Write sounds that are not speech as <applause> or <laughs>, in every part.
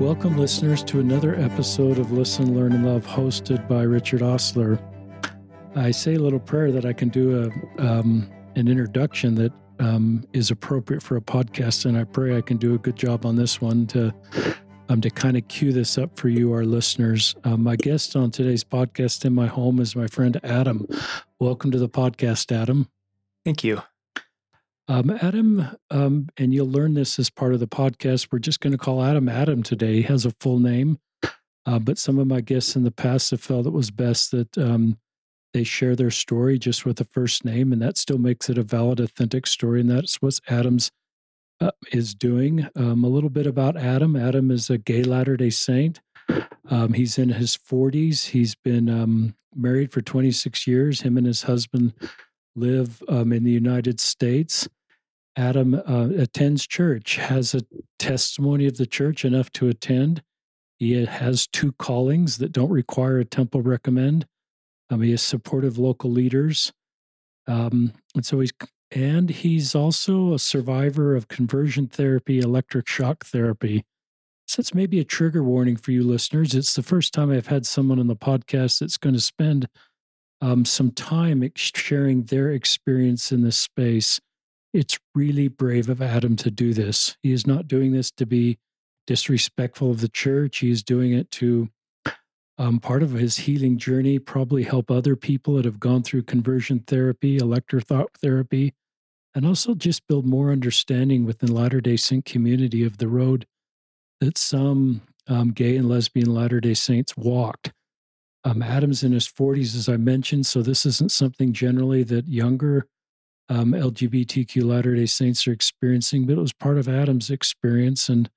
Welcome, listeners, to another episode of Listen, Learn, and Love, hosted by Richard Osler. I say a little prayer that I can do a um, an introduction that um, is appropriate for a podcast, and I pray I can do a good job on this one to um, to kind of cue this up for you, our listeners. Um, my guest on today's podcast in my home is my friend Adam. Welcome to the podcast, Adam. Thank you. Um, Adam, um, and you'll learn this as part of the podcast. We're just going to call Adam Adam today. He has a full name, uh, but some of my guests in the past have felt it was best that um, they share their story just with a first name, and that still makes it a valid, authentic story. And that's what Adam's uh, is doing. Um, a little bit about Adam. Adam is a gay Latter day Saint. Um, he's in his 40s. He's been um, married for 26 years. Him and his husband live in the United States. Adam uh, attends church, has a testimony of the church enough to attend. He has two callings that don't require a temple recommend. Um, he is supportive local leaders. Um, and so he's and he's also a survivor of conversion therapy, electric shock therapy. So it's maybe a trigger warning for you listeners. It's the first time I've had someone on the podcast that's going to spend um, some time sharing their experience in this space. It's really brave of Adam to do this. He is not doing this to be disrespectful of the church. He is doing it to um, part of his healing journey, probably help other people that have gone through conversion therapy, electrotherapy, therapy, and also just build more understanding within Latter day Saint community of the road that some um, gay and lesbian Latter day Saints walked. Um, Adam's in his 40s, as I mentioned, so this isn't something generally that younger um, LGBTQ Latter day Saints are experiencing, but it was part of Adam's experience. And,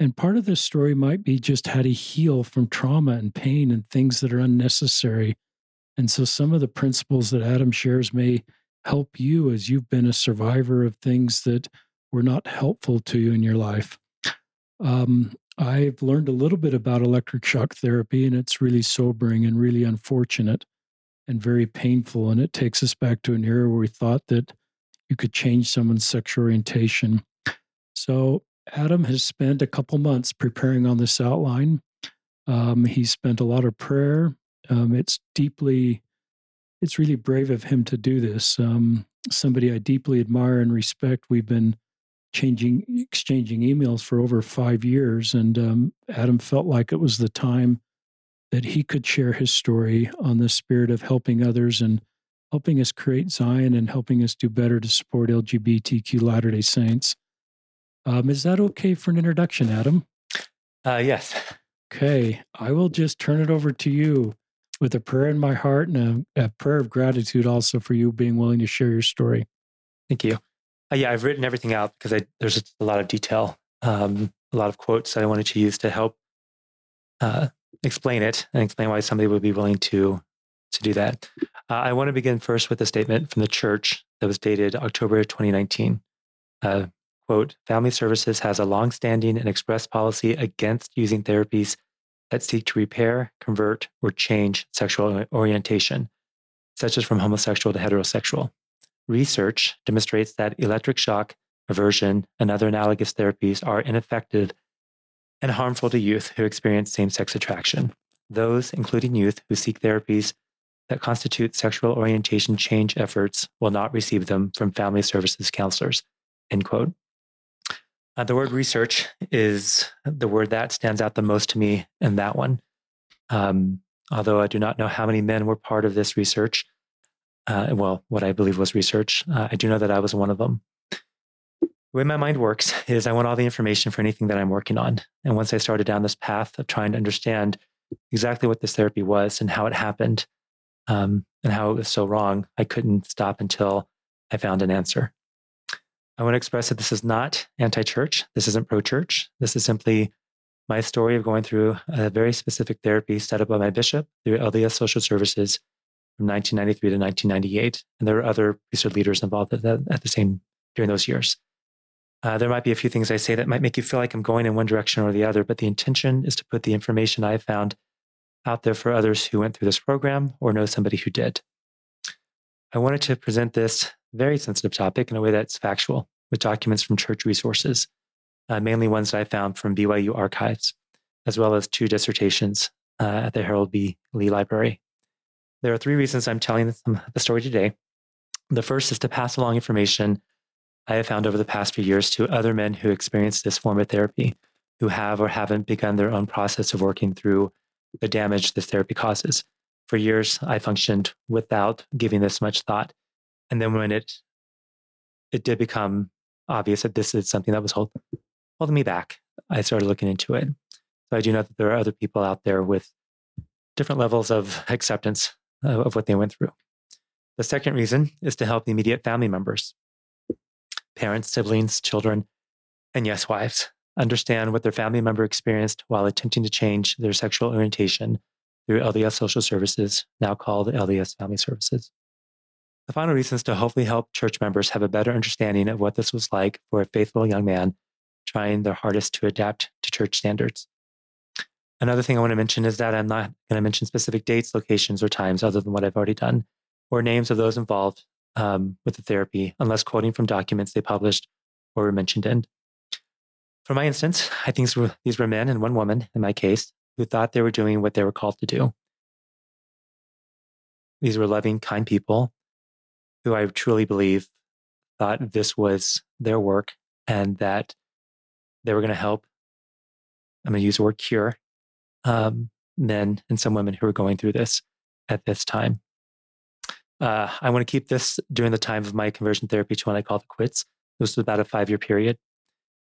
and part of this story might be just how to heal from trauma and pain and things that are unnecessary. And so some of the principles that Adam shares may help you as you've been a survivor of things that were not helpful to you in your life. Um, I've learned a little bit about electric shock therapy, and it's really sobering and really unfortunate and very painful. And it takes us back to an era where we thought that you could change someone's sexual orientation. So, Adam has spent a couple months preparing on this outline. Um, he spent a lot of prayer. Um, it's deeply, it's really brave of him to do this. Um, somebody I deeply admire and respect. We've been changing exchanging emails for over five years and um, adam felt like it was the time that he could share his story on the spirit of helping others and helping us create zion and helping us do better to support lgbtq latter day saints. Um, is that okay for an introduction adam? Uh, yes. Okay i will just turn it over to you with a prayer in my heart and a, a prayer of gratitude also for you being willing to share your story. Thank you. Uh, yeah, I've written everything out because I, there's a lot of detail, um, a lot of quotes that I wanted to use to help uh, explain it and explain why somebody would be willing to to do that. Uh, I want to begin first with a statement from the church that was dated October 2019. Uh, quote, Family Services has a longstanding and express policy against using therapies that seek to repair, convert, or change sexual orientation, such as from homosexual to heterosexual. Research demonstrates that electric shock, aversion, and other analogous therapies are ineffective and harmful to youth who experience same sex attraction. Those, including youth who seek therapies that constitute sexual orientation change efforts, will not receive them from family services counselors. End quote. Uh, the word research is the word that stands out the most to me in that one. Um, although I do not know how many men were part of this research, uh, well, what I believe was research. Uh, I do know that I was one of them. The way my mind works <laughs> is I want all the information for anything that I'm working on. And once I started down this path of trying to understand exactly what this therapy was and how it happened um, and how it was so wrong, I couldn't stop until I found an answer. I want to express that this is not anti church. This isn't pro church. This is simply my story of going through a very specific therapy set up by my bishop through LDS Social Services from 1993 to 1998. And there were other priesthood leaders involved at, the, at the same during those years. Uh, there might be a few things I say that might make you feel like I'm going in one direction or the other, but the intention is to put the information I found out there for others who went through this program or know somebody who did. I wanted to present this very sensitive topic in a way that's factual with documents from church resources, uh, mainly ones that I found from BYU archives. as well as two dissertations uh, at the Harold B. Lee Library. There are three reasons I'm telling the story today. The first is to pass along information I have found over the past few years to other men who experience this form of therapy, who have or haven't begun their own process of working through the damage this therapy causes. For years, I functioned without giving this much thought. And then when it it did become obvious that this is something that was hold, holding me back, I started looking into it. So I do know that there are other people out there with different levels of acceptance of what they went through. The second reason is to help the immediate family members, parents, siblings, children, and yes, wives understand what their family member experienced while attempting to change their sexual orientation through LDS Social Services, now called LDS Family Services. The final reason is to hopefully help church members have a better understanding of what this was like for a faithful young man trying their hardest to adapt to church standards. Another thing I want to mention is that I'm not going to mention specific dates, locations, or times other than what I've already done, or names of those involved um, with the therapy, unless quoting from documents they published or were mentioned in. For my instance, I think these were men and one woman, in my case, who thought they were doing what they were called to do. These were loving, kind people who I truly believe thought this was their work and that they were going to help. I'm going to use the word cure um, men and some women who were going through this at this time. Uh, I want to keep this during the time of my conversion therapy to when I called it quits. This was about a five year period.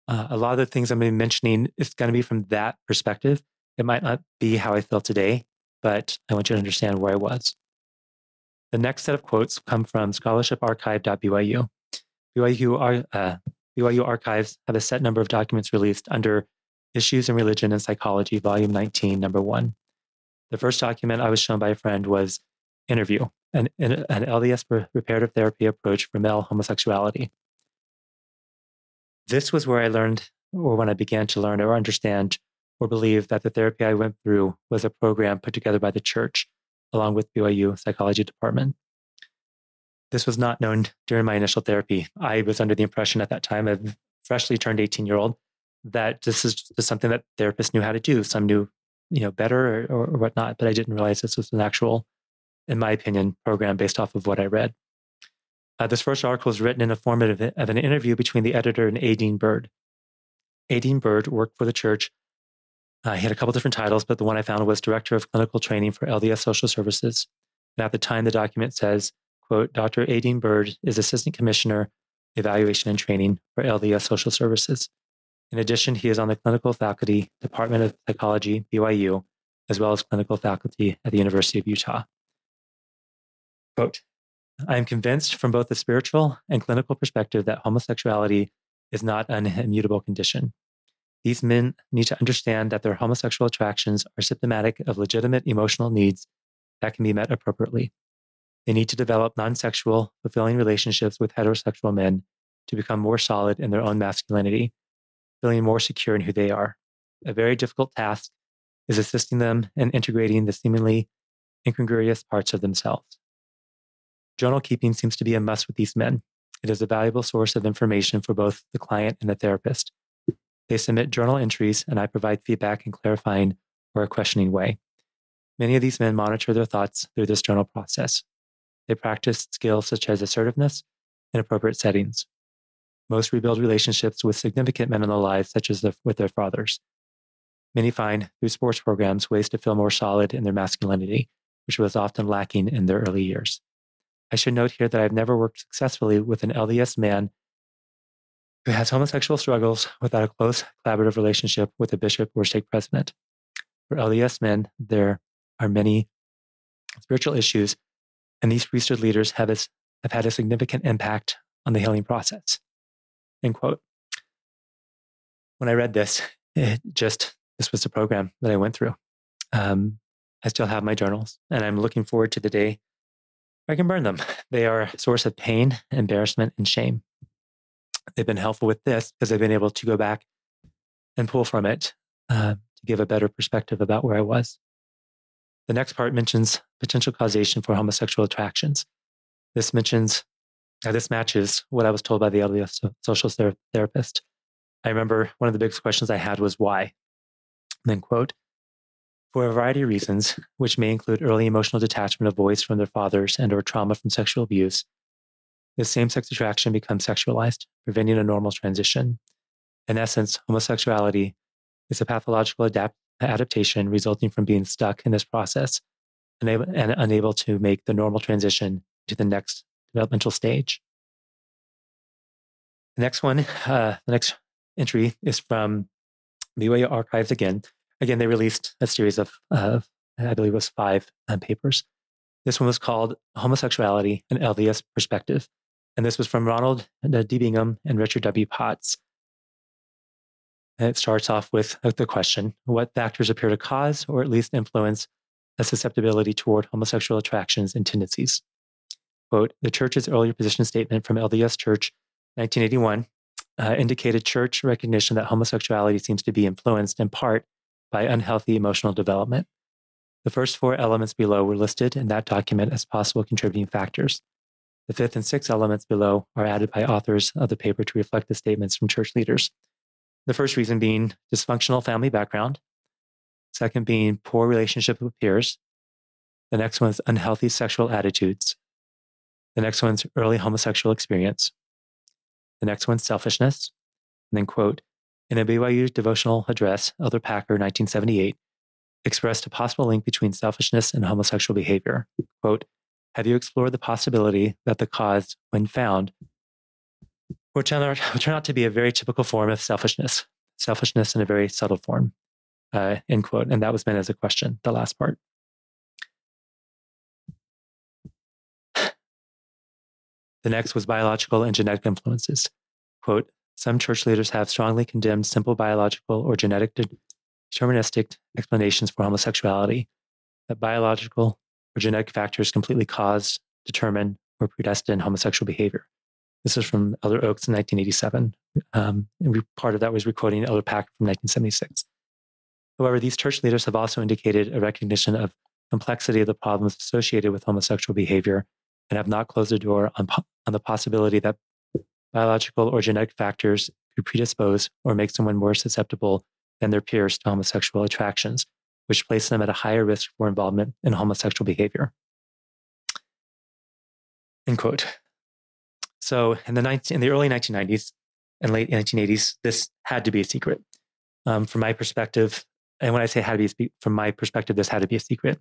Uh, a lot of the things I'm going to be mentioning is going to be from that perspective. It might not be how I feel today, but I want you to understand where I was. The next set of quotes come from scholarshiparchive.byu. BYU, uh, BYU archives have a set number of documents released under Issues in Religion and Psychology, Volume 19, Number 1. The first document I was shown by a friend was Interview, an, an LDS reparative therapy approach for male homosexuality. This was where I learned, or when I began to learn or understand or believe that the therapy I went through was a program put together by the church along with BYU psychology department. This was not known during my initial therapy. I was under the impression at that time of freshly turned 18 year old that this is just something that therapists knew how to do. Some knew, you know, better or, or whatnot, but I didn't realize this was an actual, in my opinion, program based off of what I read. Uh, this first article is written in the form of, of an interview between the editor and A. Dean Byrd. Adine Bird worked for the church. Uh, he had a couple different titles, but the one I found was Director of Clinical Training for LDS Social Services. And at the time, the document says, quote, Dr. A. Dean Byrd is Assistant Commissioner, Evaluation and Training for LDS Social Services. In addition, he is on the clinical faculty, Department of Psychology, BYU, as well as clinical faculty at the University of Utah. Quote, I am convinced from both the spiritual and clinical perspective that homosexuality is not an immutable condition. These men need to understand that their homosexual attractions are symptomatic of legitimate emotional needs that can be met appropriately. They need to develop non sexual, fulfilling relationships with heterosexual men to become more solid in their own masculinity feeling more secure in who they are. A very difficult task is assisting them in integrating the seemingly incongruous parts of themselves. Journal keeping seems to be a must with these men. It is a valuable source of information for both the client and the therapist. They submit journal entries, and I provide feedback in clarifying or a questioning way. Many of these men monitor their thoughts through this journal process. They practice skills such as assertiveness in appropriate settings. Most rebuild relationships with significant men in their lives, such as with their fathers. Many find through sports programs ways to feel more solid in their masculinity, which was often lacking in their early years. I should note here that I've never worked successfully with an LDS man who has homosexual struggles without a close collaborative relationship with a bishop or stake president. For LDS men, there are many spiritual issues, and these priesthood leaders have, a, have had a significant impact on the healing process. End quote. When I read this, it just, this was the program that I went through. Um, I still have my journals, and I'm looking forward to the day I can burn them. They are a source of pain, embarrassment, and shame. They've been helpful with this because I've been able to go back and pull from it uh, to give a better perspective about where I was. The next part mentions potential causation for homosexual attractions. This mentions now, this matches what I was told by the LDS social therapist. I remember one of the biggest questions I had was why? And then quote, for a variety of reasons, which may include early emotional detachment of boys from their fathers and or trauma from sexual abuse, this same-sex attraction becomes sexualized, preventing a normal transition. In essence, homosexuality is a pathological adapt- adaptation resulting from being stuck in this process and unable to make the normal transition to the next developmental stage. The next one, uh, the next entry is from BYU Archives again. Again, they released a series of, uh, I believe it was five um, papers. This one was called Homosexuality, an LDS Perspective. And this was from Ronald D. Bingham and Richard W. Potts. And it starts off with the question What factors appear to cause or at least influence a susceptibility toward homosexual attractions and tendencies? Quote The church's earlier position statement from LDS Church, 1981, uh, indicated church recognition that homosexuality seems to be influenced in part by unhealthy emotional development. The first four elements below were listed in that document as possible contributing factors. The fifth and sixth elements below are added by authors of the paper to reflect the statements from church leaders. The first reason being dysfunctional family background. Second being poor relationship with peers. The next one is unhealthy sexual attitudes. The next one's early homosexual experience. The next one's selfishness. And then, quote, in a BYU devotional address, Elder Packer, 1978, expressed a possible link between selfishness and homosexual behavior. Quote, have you explored the possibility that the cause, when found, will turn out, <laughs> will turn out to be a very typical form of selfishness, selfishness in a very subtle form, uh, end quote. And that was meant as a question, the last part. <sighs> The next was biological and genetic influences. Quote, some church leaders have strongly condemned simple biological or genetic deterministic explanations for homosexuality, that biological or genetic factors completely cause, determine, or predestine homosexual behavior. This is from Elder Oaks in 1987. Um, and part of that was recording Elder Pack from 1976. However, these church leaders have also indicated a recognition of complexity of the problems associated with homosexual behavior and have not closed the door on, on the possibility that biological or genetic factors could predispose or make someone more susceptible than their peers to homosexual attractions, which place them at a higher risk for involvement in homosexual behavior. End quote. So in the, 19, in the early 1990s and late 1980s, this had to be a secret. Um, from my perspective, and when I say had to be from my perspective, this had to be a secret.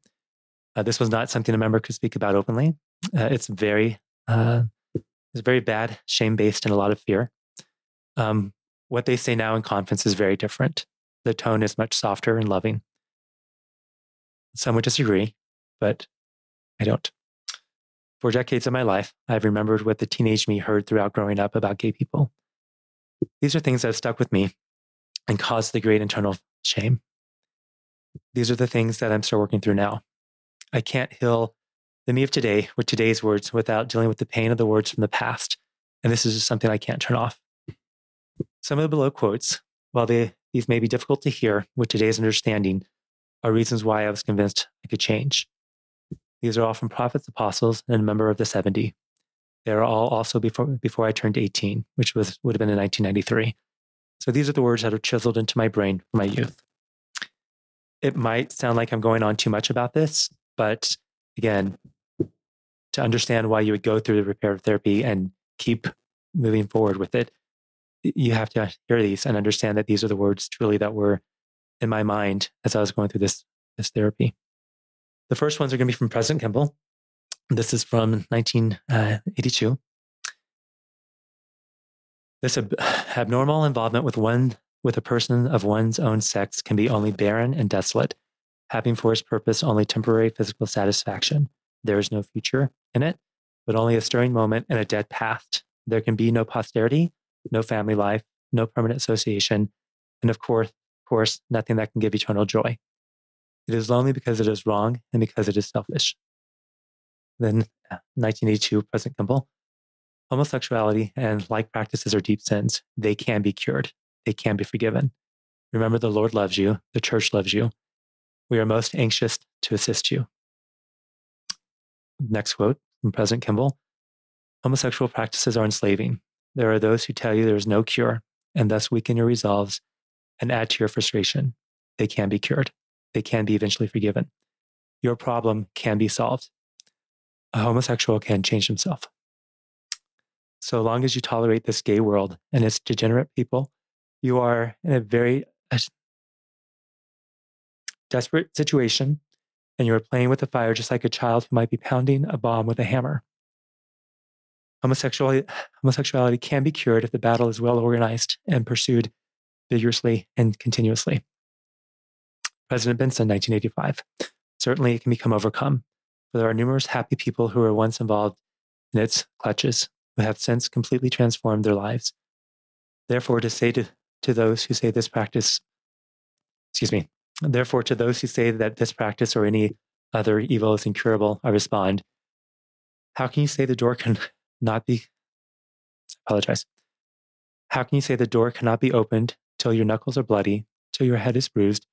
Uh, this was not something a member could speak about openly. Uh, it's very uh, is very bad, shame based, and a lot of fear. Um, what they say now in conference is very different. The tone is much softer and loving. Some would disagree, but I don't. For decades of my life, I've remembered what the teenage me heard throughout growing up about gay people. These are things that have stuck with me and caused the great internal shame. These are the things that I'm still working through now. I can't heal the me of today with today's words without dealing with the pain of the words from the past. And this is just something I can't turn off. Some of the below quotes, while they, these may be difficult to hear with today's understanding, are reasons why I was convinced I could change. These are all from prophets, apostles, and a member of the 70. They are all also before, before I turned 18, which was, would have been in 1993. So these are the words that are chiseled into my brain from my youth. It might sound like I'm going on too much about this, but again, to understand why you would go through the reparative therapy and keep moving forward with it, you have to hear these and understand that these are the words truly that were in my mind as I was going through this, this therapy. The first ones are going to be from President Kimball. This is from 1982. Uh, this ab- <sighs> abnormal involvement with one with a person of one's own sex can be only barren and desolate, having for its purpose only temporary physical satisfaction. There is no future in it, but only a stirring moment and a dead past. There can be no posterity, no family life, no permanent association, and of course, of course, nothing that can give eternal joy. It is lonely because it is wrong and because it is selfish. Then, uh, 1982, President Kimball. Homosexuality and like practices are deep sins. They can be cured. They can be forgiven. Remember, the Lord loves you. The church loves you. We are most anxious to assist you. Next quote from President Kimball Homosexual practices are enslaving. There are those who tell you there is no cure and thus weaken your resolves and add to your frustration. they can be cured. They can be eventually forgiven. Your problem can be solved. A homosexual can change himself. So long as you tolerate this gay world and its degenerate people, you are in a very desperate situation and you are playing with the fire just like a child who might be pounding a bomb with a hammer. Homosexuality, homosexuality can be cured if the battle is well organized and pursued vigorously and continuously. President Benson, 1985. Certainly it can become overcome, for there are numerous happy people who were once involved in its clutches who have since completely transformed their lives. Therefore, to say to, to those who say this practice, excuse me, therefore, to those who say that this practice or any other evil is incurable, I respond, how can you say the door can <laughs> not be, apologize. How can you say the door cannot be opened till your knuckles are bloody, till your head is bruised,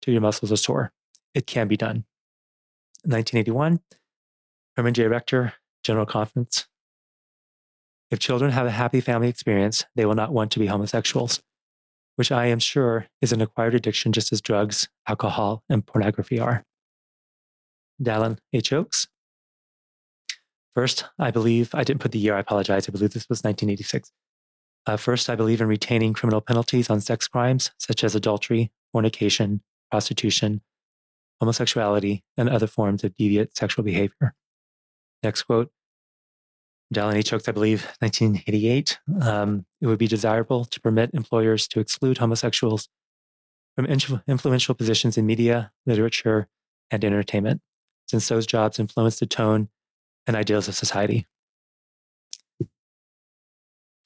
till your muscles are sore? It can be done. 1981, Herman J. Rector, General Conference. If children have a happy family experience, they will not want to be homosexuals, which I am sure is an acquired addiction just as drugs, alcohol, and pornography are. Dallin H. Oaks, First, I believe, I didn't put the year, I apologize. I believe this was 1986. Uh, first, I believe in retaining criminal penalties on sex crimes such as adultery, fornication, prostitution, homosexuality, and other forms of deviant sexual behavior. Next quote Dallin H. I believe, 1988. Um, it would be desirable to permit employers to exclude homosexuals from influential positions in media, literature, and entertainment, since those jobs influence the tone and ideals of society.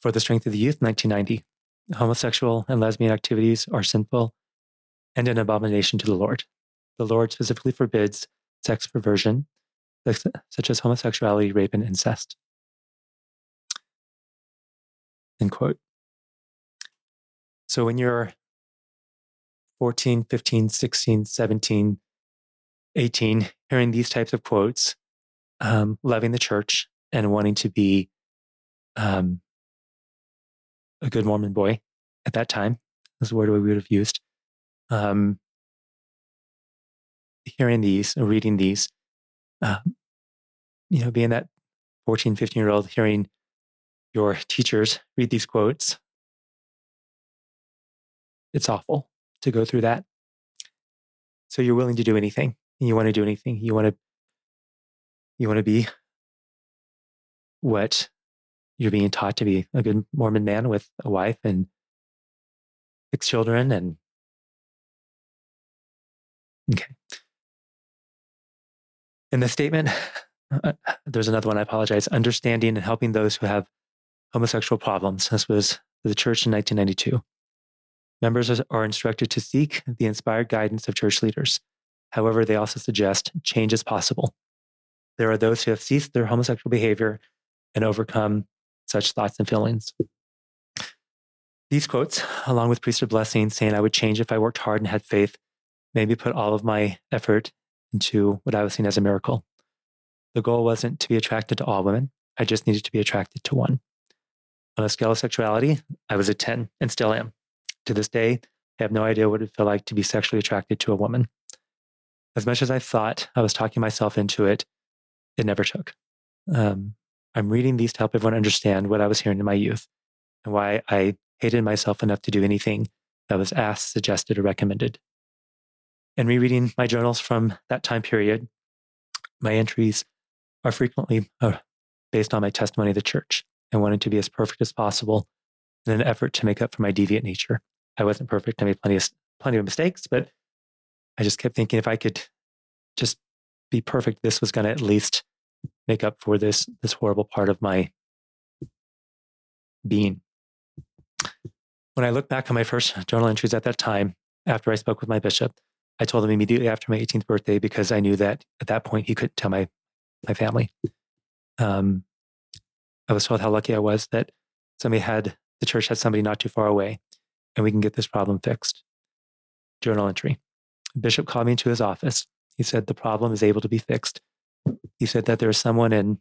For the Strength of the Youth, 1990, homosexual and lesbian activities are sinful and an abomination to the Lord. The Lord specifically forbids sex perversion, such as homosexuality, rape, and incest. End quote. So when you're 14, 15, 16, 17, 18, hearing these types of quotes, um, loving the church and wanting to be um, a good Mormon boy at that time. Is the word we would have used. Um, hearing these, reading these, uh, you know, being that 14, 15 year old, hearing your teachers read these quotes, it's awful to go through that. So you're willing to do anything. You want to do anything. You want to you want to be what you're being taught to be a good Mormon man with a wife and six children and okay. In the statement, <laughs> uh, there's another one, I apologize. Understanding and helping those who have homosexual problems. This was the church in 1992. Members are instructed to seek the inspired guidance of church leaders. However, they also suggest change is possible. There are those who have ceased their homosexual behavior and overcome such thoughts and feelings. These quotes, along with priesthood blessings saying I would change if I worked hard and had faith, made me put all of my effort into what I was seeing as a miracle. The goal wasn't to be attracted to all women, I just needed to be attracted to one. On a scale of sexuality, I was a 10 and still am. To this day, I have no idea what it felt like to be sexually attracted to a woman. As much as I thought I was talking myself into it, it never took. Um, I'm reading these to help everyone understand what I was hearing in my youth and why I hated myself enough to do anything that was asked, suggested, or recommended. In rereading my journals from that time period, my entries are frequently uh, based on my testimony of the church and wanted to be as perfect as possible in an effort to make up for my deviant nature. I wasn't perfect. I made plenty of plenty of mistakes, but I just kept thinking if I could just be perfect, this was going to at least make up for this this horrible part of my being. When I look back on my first journal entries at that time, after I spoke with my bishop, I told him immediately after my 18th birthday because I knew that at that point he couldn't tell my my family. Um, I was told how lucky I was that somebody had the church had somebody not too far away, and we can get this problem fixed. Journal entry. Bishop called me into his office. He said the problem is able to be fixed he said that there is someone in,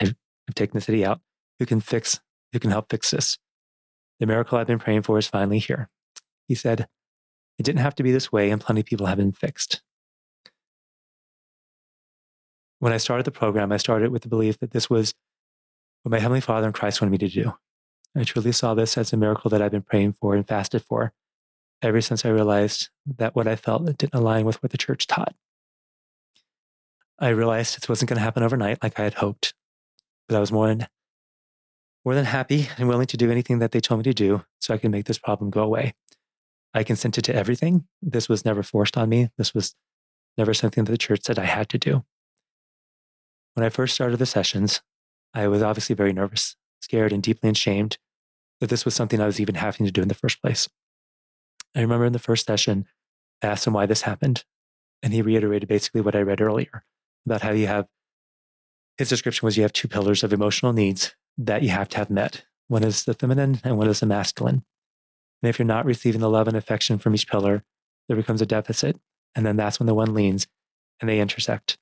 I've, taken the city out, who can fix, who can help fix this. The miracle I've been praying for is finally here. He said, It didn't have to be this way, and plenty of people have been fixed. When I started the program, I started with the belief that this was what my Heavenly Father and Christ wanted me to do. I truly saw this as a miracle that I've been praying for and fasted for ever since I realized that what I felt didn't align with what the church taught. I realized it wasn't going to happen overnight like I had hoped, but I was more than, more than happy and willing to do anything that they told me to do so I could make this problem go away. I consented to everything. This was never forced on me. This was never something that the church said I had to do. When I first started the sessions, I was obviously very nervous, scared, and deeply ashamed that this was something I was even having to do in the first place. I remember in the first session, I asked him why this happened. And he reiterated basically what I read earlier about how you have his description was you have two pillars of emotional needs that you have to have met. One is the feminine and one is the masculine. And if you're not receiving the love and affection from each pillar, there becomes a deficit. And then that's when the one leans and they intersect.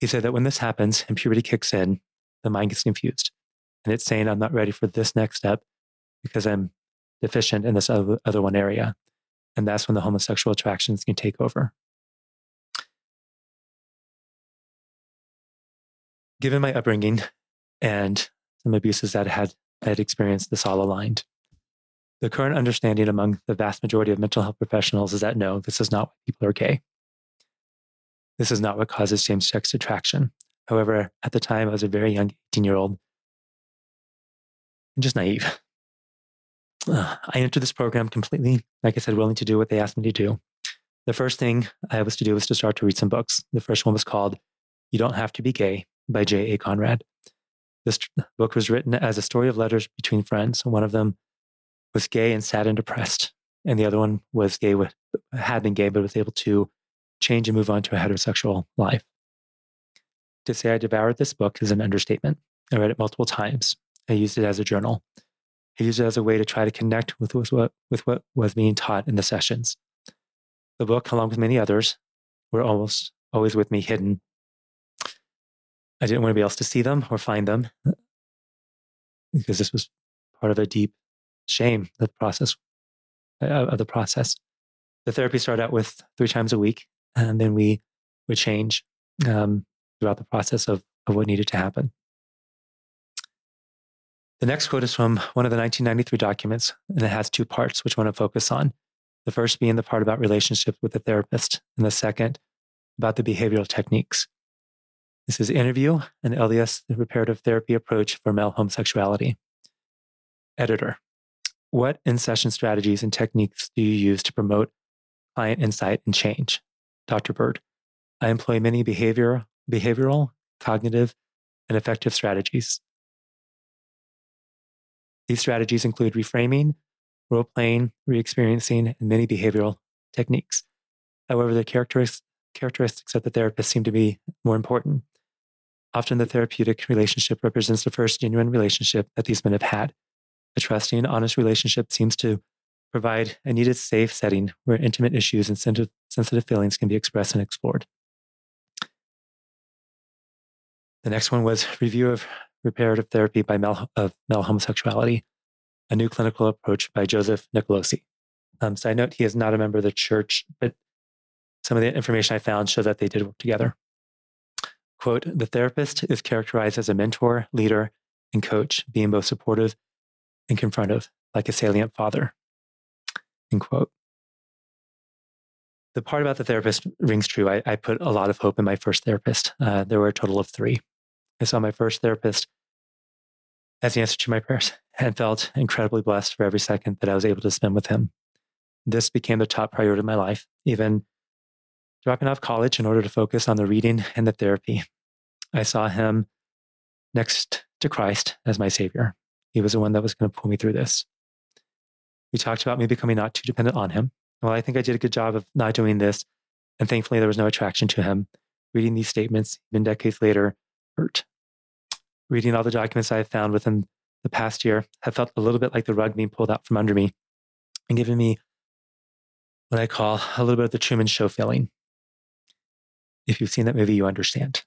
He said that when this happens and puberty kicks in, the mind gets confused. And it's saying, I'm not ready for this next step because I'm deficient in this other, one area. And that's when the homosexual attractions can take over. given my upbringing and some abuses that I had, I had experienced, this all aligned. The current understanding among the vast majority of mental health professionals is that no, this is not why people are gay. This is not what causes same sex attraction. However, at the time, I was a very young 18 year old and just naive. Uh, <sighs> I entered this program completely, like I said, willing to do what they asked me to do. The first thing I was to do was to start to read some books. The first one was called You Don't Have to Be Gay by J.A. Conrad. This book was written as a story of letters between friends. One of them was gay and sad and depressed, and the other one was gay, with, had been gay, but was able to change and move on to a heterosexual life. To say I devoured this book is an understatement. I read it multiple times. I used it as a journal. I used it as a way to try to connect with, with, what, with what was being taught in the sessions. The book, along with many others, were almost always with me hidden I didn't want anybody else to see them or find them because this was part of a deep shame the process uh, of the process. The therapy started out with three times a week, and then we would change um, throughout the process of, of what needed to happen. The next quote is from one of the 1993 documents, and it has two parts, which I want to focus on. The first being the part about relationships with the therapist, and the second about the behavioral techniques. This is Interview and LDS the Reparative Therapy Approach for Male Homosexuality. Editor What in session strategies and techniques do you use to promote client insight and change? Dr. Byrd I employ many behavior, behavioral, cognitive, and affective strategies. These strategies include reframing, role playing, re experiencing, and many behavioral techniques. However, the characteristics of the therapist seem to be more important. Often the therapeutic relationship represents the first genuine relationship that these men have had. A trusting, honest relationship seems to provide a needed safe setting where intimate issues and sensitive feelings can be expressed and explored. The next one was review of reparative therapy by male, of male homosexuality, a new clinical approach by Joseph Nicolosi. Um, side note, he is not a member of the church, but some of the information I found show that they did work together. Quote, the therapist is characterized as a mentor, leader, and coach, being both supportive and confrontive, like a salient father. End quote. The part about the therapist rings true. I, I put a lot of hope in my first therapist. Uh, there were a total of three. I saw my first therapist as the answer to my prayers <laughs> and felt incredibly blessed for every second that I was able to spend with him. This became the top priority of my life, even dropping off college in order to focus on the reading and the therapy. I saw him next to Christ as my savior. He was the one that was going to pull me through this. We talked about me becoming not too dependent on him. Well, I think I did a good job of not doing this. And thankfully, there was no attraction to him. Reading these statements, even decades later, hurt. Reading all the documents I have found within the past year have felt a little bit like the rug being pulled out from under me and given me what I call a little bit of the Truman Show feeling. If you've seen that movie, you understand.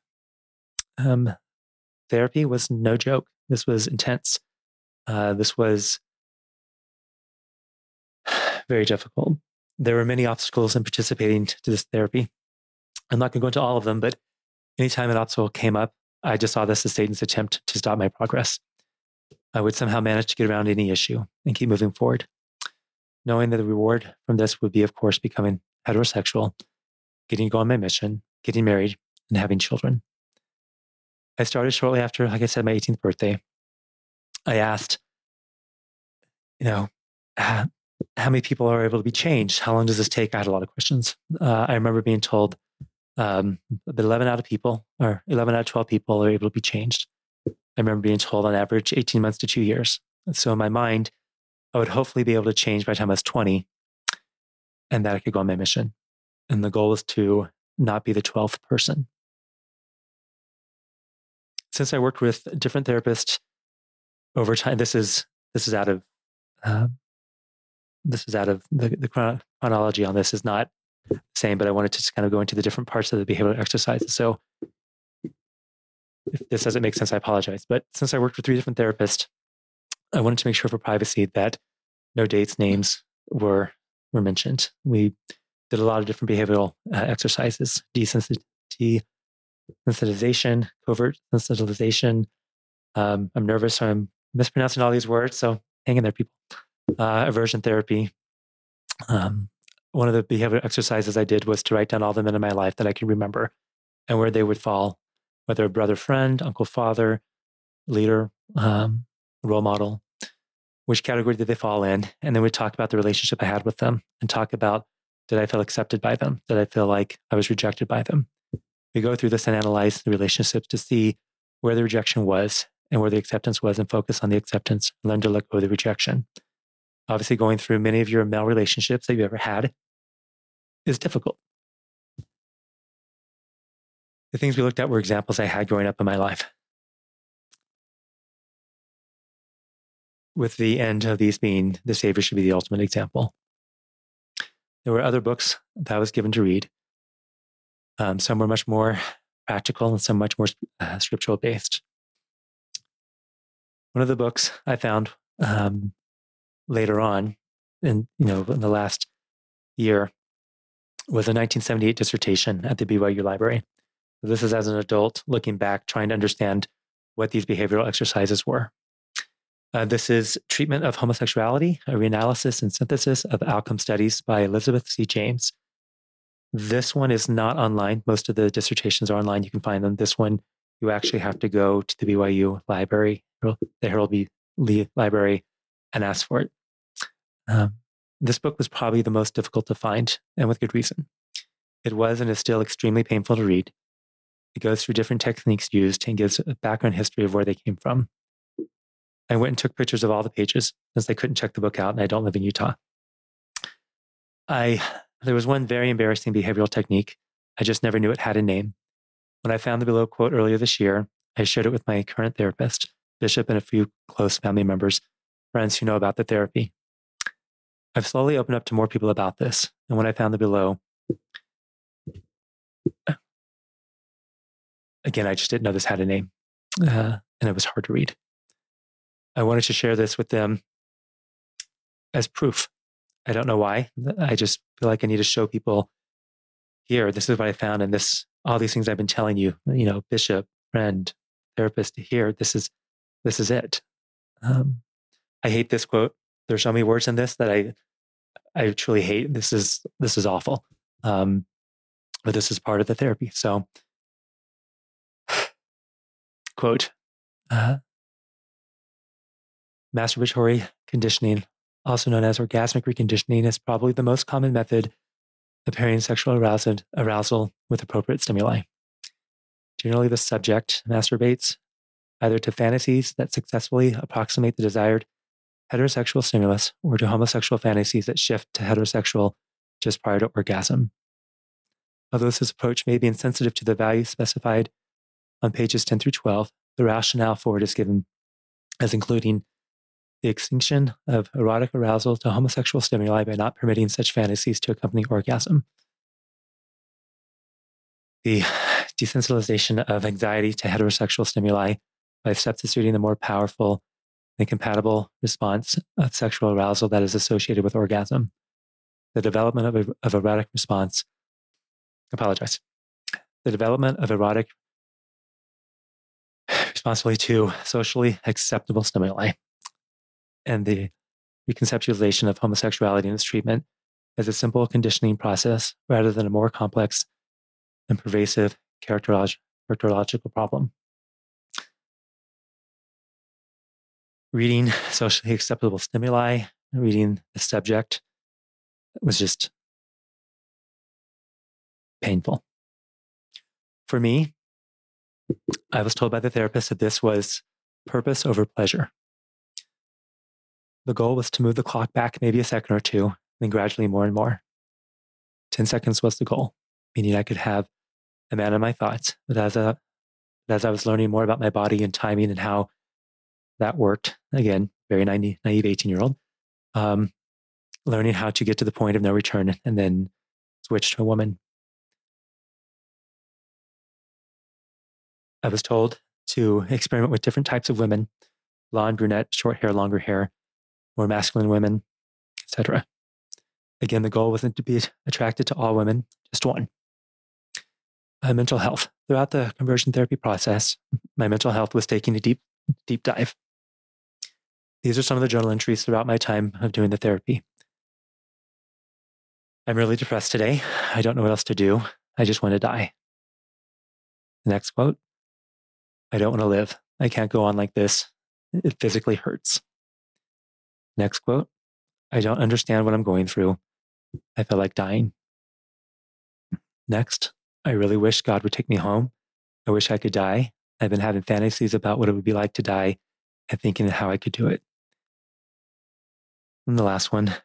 Um, therapy was no joke. This was intense. Uh, this was <sighs> very difficult. there were many obstacles in participating to this therapy. I'm not going to go into all of them, but anytime an obstacle came up, I just saw this as Satan's attempt to stop my progress. I would somehow manage to get around any issue and keep moving forward, knowing that the reward from this would be, of course, becoming heterosexual, getting to go on my mission, getting married, and having children. I started shortly after, like I said, my 18th birthday. I asked, you know, how many people are able to be changed? How long does this take? I had a lot of questions. Uh, I remember being told um, 11 out of people, or 11 out of 12 people, are able to be changed. I remember being told on average 18 months to two years. So in my mind, I would hopefully be able to change by the time I was 20 and that I could go on my mission. And the goal was to not be the 12th person. Since I worked with different therapists over time, this is this is out of uh, this is out of the, the chronology on this is not the same, but I wanted to just kind of go into the different parts of the behavioral exercises. So if this doesn't make sense, I apologize. But since I worked with three different therapists, I wanted to make sure for privacy that no dates, names were were mentioned. We did a lot of different behavioral uh, exercises, desensitization, covert sensitization. Um, I'm nervous, so I'm mispronouncing all these words. So hang in there, people. Uh, aversion therapy. Um, one of the behavioral exercises I did was to write down all the men in my life that I could remember and where they would fall, whether a brother, friend, uncle, father, leader, um, role model, which category did they fall in? And then we talk about the relationship I had with them and talk about did I feel accepted by them? Did I feel like I was rejected by them? We go through this and analyze the relationships to see where the rejection was and where the acceptance was and focus on the acceptance, learn to let go of the rejection. Obviously, going through many of your male relationships that you ever had is difficult. The things we looked at were examples I had growing up in my life. With the end of these being the Savior should be the ultimate example. There were other books that I was given to read. Um, some were much more practical and some much more uh, scriptural based. One of the books I found um, later on, in you know, in the last year, was a 1978 dissertation at the BYU Library. This is as an adult looking back, trying to understand what these behavioral exercises were. Uh, this is Treatment of Homosexuality, a reanalysis and synthesis of outcome studies by Elizabeth C. James. This one is not online. Most of the dissertations are online. You can find them. This one, you actually have to go to the BYU library, the Harold B. Lee Library, and ask for it. Um, this book was probably the most difficult to find, and with good reason. It was and is still extremely painful to read. It goes through different techniques used and gives a background history of where they came from. I went and took pictures of all the pages since they couldn't check the book out, and I don't live in Utah. I there was one very embarrassing behavioral technique. I just never knew it had a name. When I found the below quote earlier this year, I shared it with my current therapist, Bishop, and a few close family members, friends who know about the therapy. I've slowly opened up to more people about this. And when I found the below, again, I just didn't know this had a name. Uh, and it was hard to read. I wanted to share this with them as proof. I don't know why. I just feel like I need to show people here, this is what I found, and this, all these things I've been telling you, you know, bishop, friend, therapist, here, this is, this is it. Um, I hate this quote. There's so many words in this that I I truly hate. This is this is awful. Um, but this is part of the therapy. So, <sighs> quote: uh, Masturbatory conditioning, also known as orgasmic reconditioning, is probably the most common method of pairing sexual arousal, arousal with appropriate stimuli. Generally, the subject masturbates either to fantasies that successfully approximate the desired heterosexual stimulus or to homosexual fantasies that shift to heterosexual just prior to orgasm. Although this approach may be insensitive to the values specified on pages 10 through 12, the rationale for it is given as including the extinction of erotic arousal to homosexual stimuli by not permitting such fantasies to accompany orgasm. The <sighs> desensitization of anxiety to heterosexual stimuli by substituting the more powerful the compatible response of sexual arousal that is associated with orgasm. the development of, of erotic response. Apologize. The development of erotic responsibly to socially acceptable stimuli and the reconceptualization of homosexuality and its treatment as a simple conditioning process rather than a more complex and pervasive characterological problem. Reading <laughs> socially acceptable stimuli, reading the subject was just painful. For me, I was told by the therapist that this was purpose over pleasure. The goal was to move the clock back maybe a second or two, and then gradually more and more. 10 seconds was the goal, meaning I could have a man of my thoughts. But as, a, as I was learning more about my body and timing and how that worked, again, very naive, 18 year old, um, learning how to get to the point of no return and then switch to a woman. I was told to experiment with different types of women blonde, brunette, short hair, longer hair, more masculine women, etc. Again, the goal wasn't to be attracted to all women, just one. Uh, mental health. Throughout the conversion therapy process, my mental health was taking a deep, deep dive. These are some of the journal entries throughout my time of doing the therapy. I'm really depressed today. I don't know what else to do. I just want to die. The next quote I don't want to live. I can't go on like this. It physically hurts. Next quote I don't understand what I'm going through. I feel like dying. Next, I really wish God would take me home. I wish I could die. I've been having fantasies about what it would be like to die and thinking how I could do it. And the last one.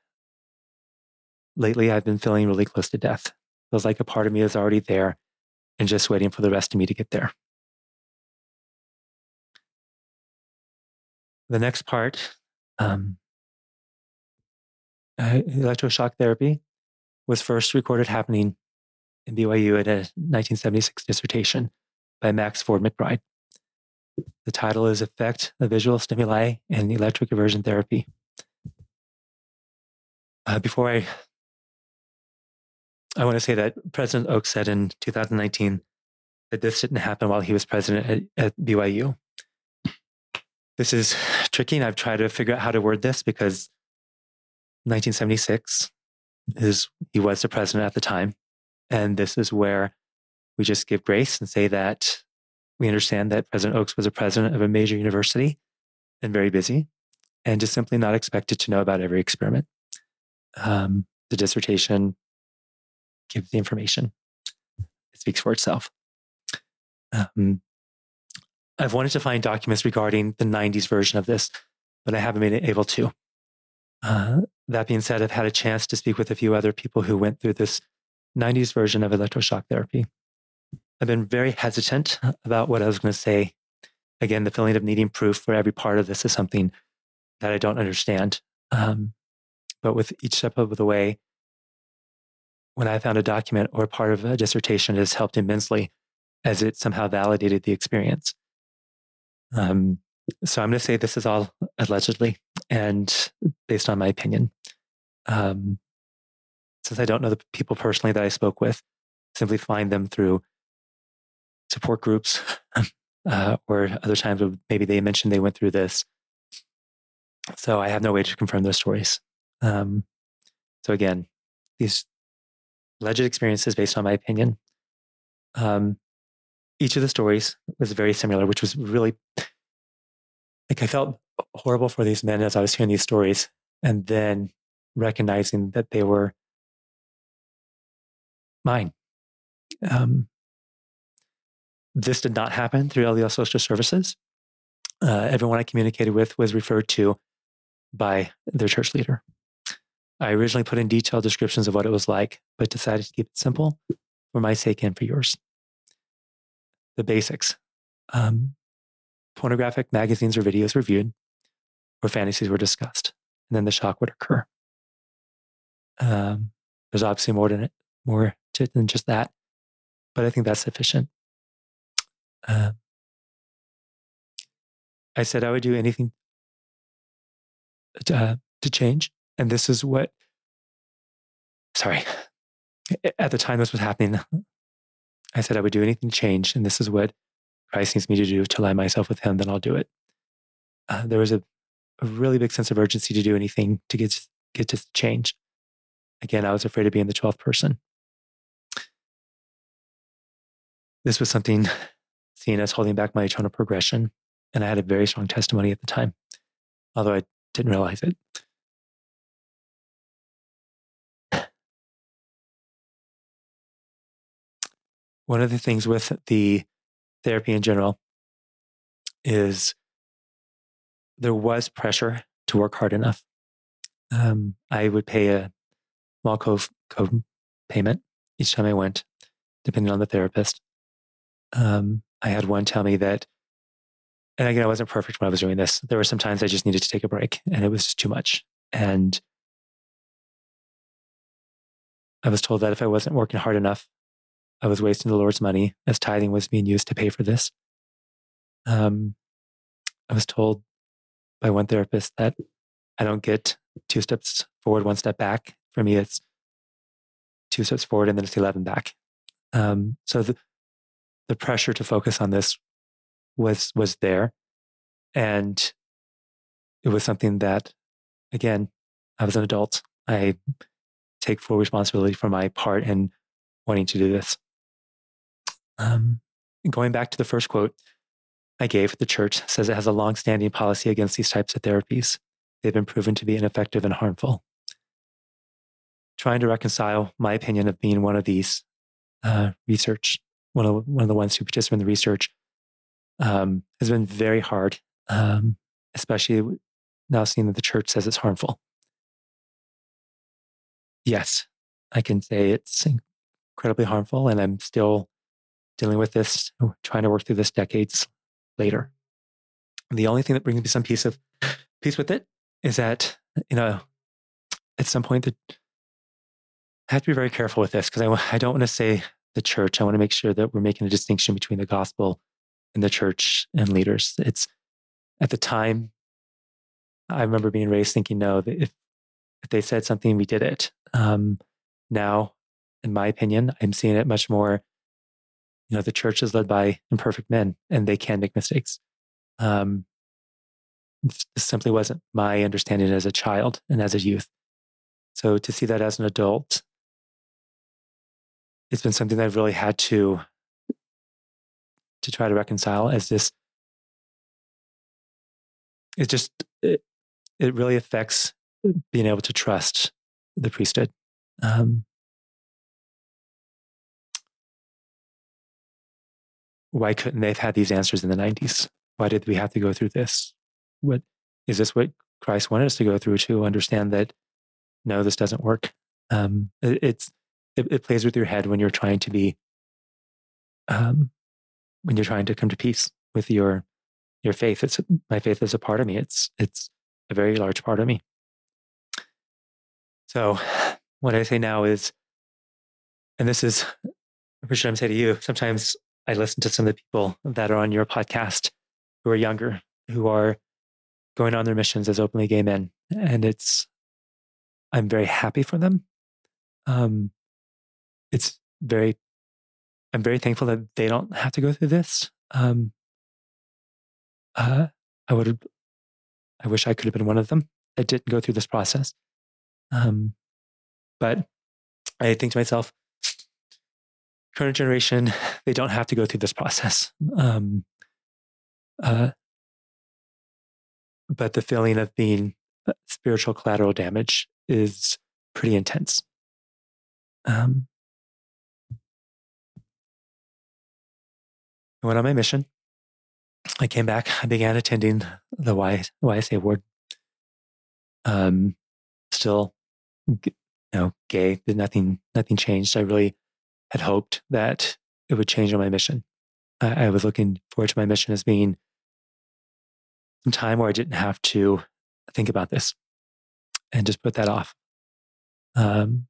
Lately, I've been feeling really close to death. Feels like a part of me is already there and just waiting for the rest of me to get there. The next part um, uh, electroshock therapy was first recorded happening in BYU at a 1976 dissertation by Max Ford McBride. The title is Effect of Visual Stimuli and Electric Aversion Therapy. Uh, before I, I want to say that President Oaks said in 2019 that this didn't happen while he was president at, at BYU. This is tricky, and I've tried to figure out how to word this because 1976 is he was the president at the time. And this is where we just give grace and say that we understand that President Oaks was a president of a major university and very busy and just simply not expected to know about every experiment. Um, the dissertation gives the information, it speaks for itself. Um, I've wanted to find documents regarding the 90s version of this, but I haven't been able to. Uh, that being said, I've had a chance to speak with a few other people who went through this 90s version of electroshock therapy. I've been very hesitant about what I was going to say. Again, the feeling of needing proof for every part of this is something that I don't understand. Um, but with each step of the way, when I found a document or part of a dissertation, it has helped immensely as it somehow validated the experience. Um, so I'm going to say this is all allegedly and based on my opinion. Um, since I don't know the people personally that I spoke with, simply find them through support groups <laughs> uh, or other times maybe they mentioned they went through this. So I have no way to confirm those stories. Um, so again, these alleged experiences based on my opinion. Um, each of the stories was very similar, which was really like I felt horrible for these men as I was hearing these stories, and then recognizing that they were mine. Um, this did not happen through LDS Social Services. Uh, everyone I communicated with was referred to by their church leader. I originally put in detailed descriptions of what it was like, but decided to keep it simple for my sake and for yours. The basics. Um, pornographic magazines or videos were viewed, or fantasies were discussed, and then the shock would occur. Um, there's obviously more than it, more to it than just that, but I think that's sufficient. Uh, I said I would do anything to, uh, to change, and this is what sorry, at the time this was happening, <laughs> I said I would do anything to change, and this is what Christ needs me to do to align myself with Him. Then I'll do it. Uh, there was a, a really big sense of urgency to do anything to get get to change. Again, I was afraid of being the twelfth person. This was something <sighs> seen as holding back my eternal progression, and I had a very strong testimony at the time, although I didn't realize it. One of the things with the therapy in general is there was pressure to work hard enough. Um, I would pay a small co payment each time I went, depending on the therapist. Um, I had one tell me that, and again, I wasn't perfect when I was doing this. There were some times I just needed to take a break, and it was just too much. And I was told that if I wasn't working hard enough, I was wasting the Lord's money as tithing was being used to pay for this. Um, I was told by one therapist that I don't get two steps forward, one step back. For me, it's two steps forward and then it's 11 back. Um, so the, the pressure to focus on this was, was there. And it was something that, again, I was an adult. I take full responsibility for my part in wanting to do this. Um, going back to the first quote I gave, the church says it has a long-standing policy against these types of therapies. They've been proven to be ineffective and harmful. Trying to reconcile my opinion of being one of these uh, research, one of one of the ones who participate in the research, um, has been very hard, um, especially now seeing that the church says it's harmful. Yes, I can say it's incredibly harmful, and I'm still dealing with this, trying to work through this decades later. And the only thing that brings me some peace of peace with it is that, you know, at some point that I have to be very careful with this because I, I don't want to say the church. I want to make sure that we're making a distinction between the gospel and the church and leaders. It's at the time, I remember being raised thinking, no, if, if they said something, we did it. Um, now, in my opinion, I'm seeing it much more you know the church is led by imperfect men and they can make mistakes. Um, this simply wasn't my understanding as a child and as a youth. So to see that as an adult it's been something that i've really had to to try to reconcile as this it just it, it really affects being able to trust the priesthood. Um, why couldn't they have had these answers in the 90s? Why did we have to go through this? What is this what Christ wanted us to go through to understand that no, this doesn't work? Um, it, it's it, it, plays with your head when you're trying to be um, when you're trying to come to peace with your your faith. It's my faith is a part of me. It's it's a very large part of me. So what I say now is, and this is, I'm sure I'm saying to you, sometimes I listen to some of the people that are on your podcast who are younger, who are going on their missions as openly gay men. And it's, I'm very happy for them. Um, it's very, I'm very thankful that they don't have to go through this. Um, uh, I would, I wish I could have been one of them that didn't go through this process. Um, but I think to myself, current generation, they don't have to go through this process. Um, uh, but the feeling of being uh, spiritual collateral damage is pretty intense. Um, I went on my mission. I came back. I began attending the y, YSA ward. Um, still, you know, gay. Nothing, nothing changed. I really had hoped that it would change on my mission. I, I was looking forward to my mission as being some time where I didn't have to think about this and just put that off. Um,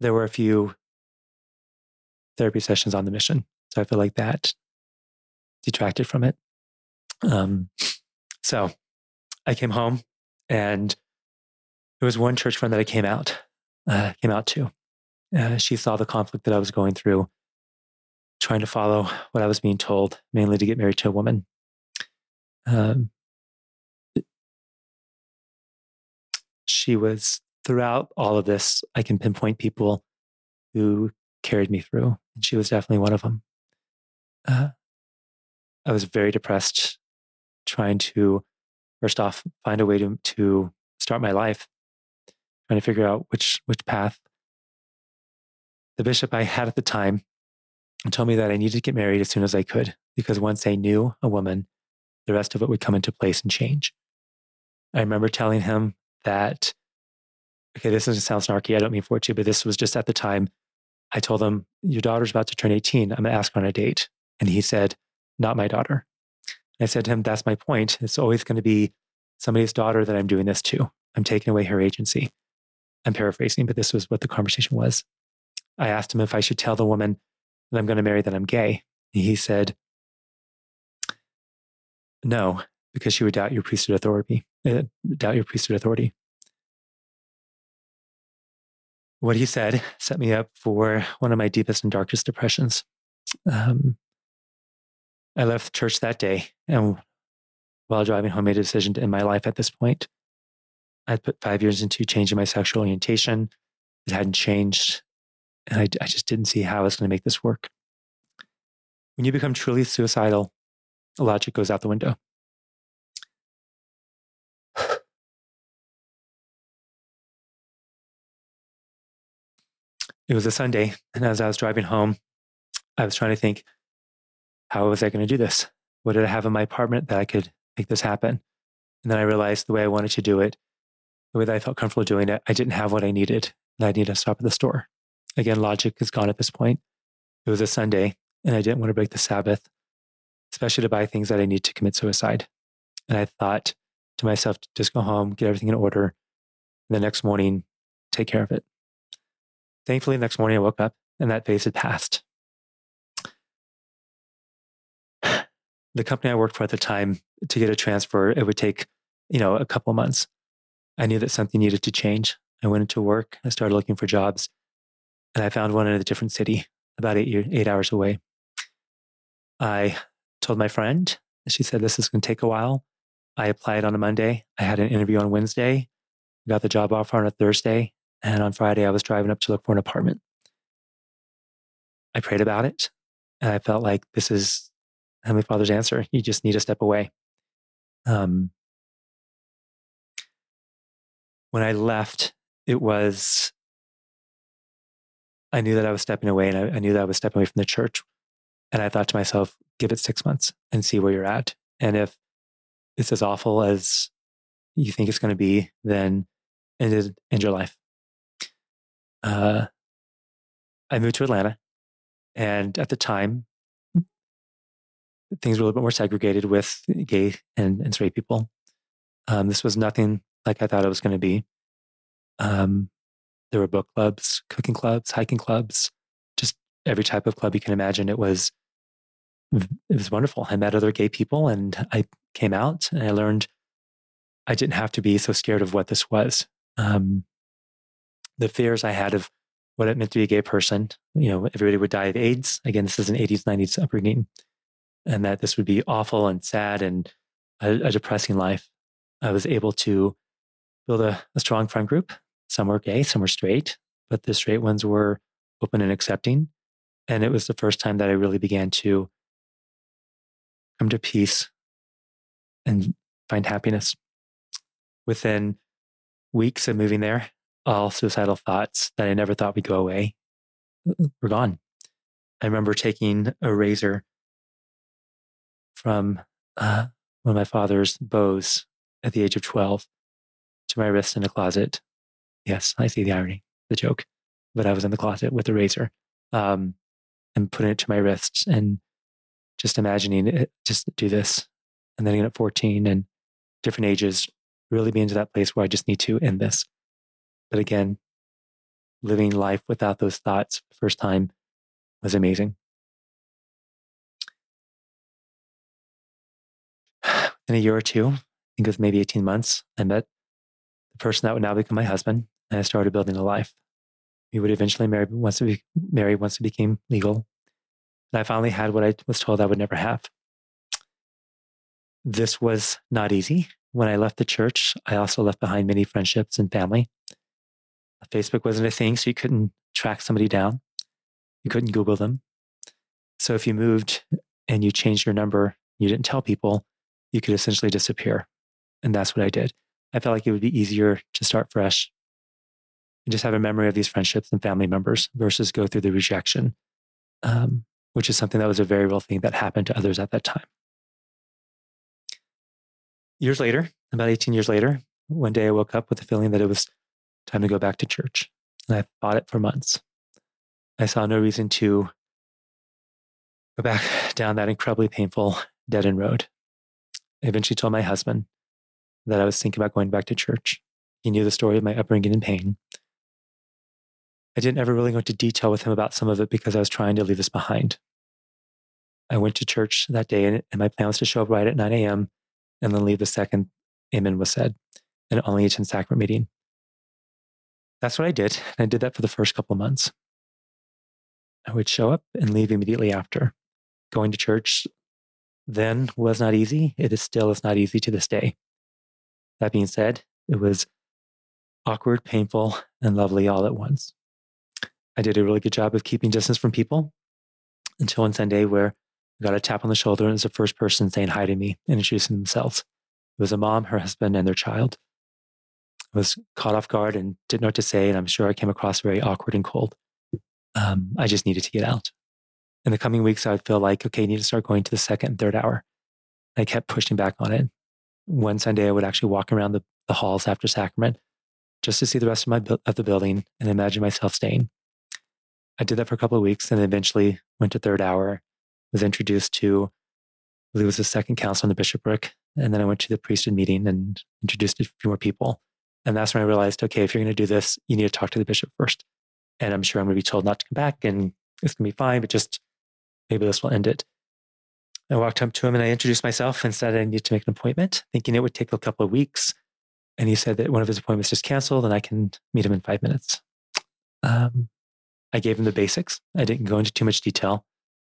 there were a few therapy sessions on the mission. So I feel like that detracted from it. Um, so I came home and there was one church friend that I came out, uh, came out to. Uh, she saw the conflict that I was going through, trying to follow what I was being told, mainly to get married to a woman. Um, she was throughout all of this, I can pinpoint people who carried me through, and she was definitely one of them. Uh, I was very depressed, trying to first off find a way to to start my life, trying to figure out which which path. The bishop I had at the time told me that I needed to get married as soon as I could because once I knew a woman, the rest of it would come into place and change. I remember telling him that okay, this doesn't sound snarky. I don't mean for it to, but this was just at the time. I told him, Your daughter's about to turn 18. I'm going to ask her on a date. And he said, Not my daughter. And I said to him, That's my point. It's always going to be somebody's daughter that I'm doing this to. I'm taking away her agency. I'm paraphrasing, but this was what the conversation was. I asked him if I should tell the woman that I'm going to marry that I'm gay. And he said, No, because she would doubt your priesthood authority, uh, doubt your priesthood authority what he said set me up for one of my deepest and darkest depressions. Um, I left church that day, and while driving home, made a decision to end my life at this point. I'd put five years into changing my sexual orientation. It hadn't changed, and I, I just didn't see how I was going to make this work. When you become truly suicidal, logic goes out the window. it was a Sunday. And as I was driving home, I was trying to think, how was I going to do this? What did I have in my apartment that I could make this happen? And then I realized the way I wanted to do it, the way that I felt comfortable doing it, I didn't have what I needed. And I needed to stop at the store. Again, logic is gone at this point. It was a Sunday, and I didn't want to break the Sabbath, especially to buy things that I need to commit suicide. And I thought to myself, just go home, get everything in order. And the next morning, take care of it. Thankfully, the next morning I woke up and that phase had passed. <sighs> The company I worked for at the time, to get a transfer, it would take, you know, a couple months. I knew that something needed to change. I went into work. I started looking for jobs, and I found one in a different city, about eight eight hours away. I told my friend. She said this is going to take a while. I applied on a Monday. I had an interview on Wednesday. Got the job offer on a Thursday. And on Friday, I was driving up to look for an apartment. I prayed about it. And I felt like this is Heavenly Father's answer. You just need to step away. Um, when I left, it was, I knew that I was stepping away and I, I knew that I was stepping away from the church. And I thought to myself, give it six months and see where you're at. And if it's as awful as you think it's going to be, then end, it, end your life uh, I moved to Atlanta. And at the time, things were a little bit more segregated with gay and, and straight people. Um, this was nothing like I thought it was going to be. Um, there were book clubs, cooking clubs, hiking clubs, just every type of club you can imagine. It was it was wonderful. I met other gay people, and I came out, and I learned I didn't have to be so scared of what this was. Um, the fears I had of what it meant to be a gay person. You know, everybody would die of AIDS. Again, this is an 80s, 90s upbringing, and that this would be awful and sad and a, a depressing life. I was able to build a, a strong friend group. Some were gay, some were straight, but the straight ones were open and accepting. And it was the first time that I really began to come to peace and find happiness. Within weeks of moving there, all suicidal thoughts that I never thought would go away were gone. I remember taking a razor from uh, one of my father's bows at the age of 12 to my wrist in a closet. Yes, I see the irony, the joke, but I was in the closet with a razor um, and putting it to my wrists and just imagining it, just do this. And then again at 14 and different ages, really be into that place where I just need to end this. But again, living life without those thoughts the first time was amazing. <sighs> In a year or two, I think it was maybe 18 months, I met person that would now become my husband, and I started building a life. We would eventually marry once we marry once it became legal. And I finally had what I was told I would never have. This was not easy. When I left the church, I also left behind many friendships and family. Facebook wasn't a thing, so you couldn't track somebody down. You couldn't Google them. So if you moved and you changed your number, you didn't tell people, you could essentially disappear. And that's what I did. I felt like it would be easier to start fresh and just have a memory of these friendships and family members versus go through the rejection, um, which is something that was a very real thing that happened to others at that time. Years later, about 18 years later, one day I woke up with the feeling that it was time to go back to church. And I fought it for months. I saw no reason to go back <laughs> down that incredibly painful dead end road. I eventually told my husband that I was thinking about going back to church. He knew the story of my upbringing in pain. I didn't ever really go into detail with him about some of it because I was trying to leave this behind. I went to church that day and, my plan was to show up right at 9 a.m. and then leave the second amen was said and only attend sacrament meeting. That's what I did. And I did that for the first couple of months. I would show up and leave immediately after. Going to church then was not easy. It is still is not easy to this day. That being said, it was awkward, painful, and lovely all at once. I did a really good job of keeping distance from people until one Sunday where I got a tap on the shoulder and it was the first person saying hi to me and introducing themselves. It was a mom, her husband, and their child. I was caught off guard and didn't know what to say, and I'm sure I came across very awkward and cold. Um, I just needed to get out. In the coming weeks, I would feel like, okay, I need to start going to the second and third hour. I kept pushing back on it. One Sunday, I would actually walk around the, the halls after sacrament just to see the rest of my of the building and imagine myself staying. I did that for a couple of weeks and eventually went to third hour, was introduced to, I believe it was the second council in the bishopric. And then I went to the priesthood meeting and introduced a few more people. And that's when I realized, okay, if you're going to do this, you need to talk to the bishop first. And I'm sure I'm going to be told not to come back and it's going to be fine, but just maybe this will end it. I walked up to him and I introduced myself and said I need to make an appointment, thinking it would take a couple of weeks. And he said that one of his appointments just canceled and I can meet him in five minutes. Um, I gave him the basics. I didn't go into too much detail.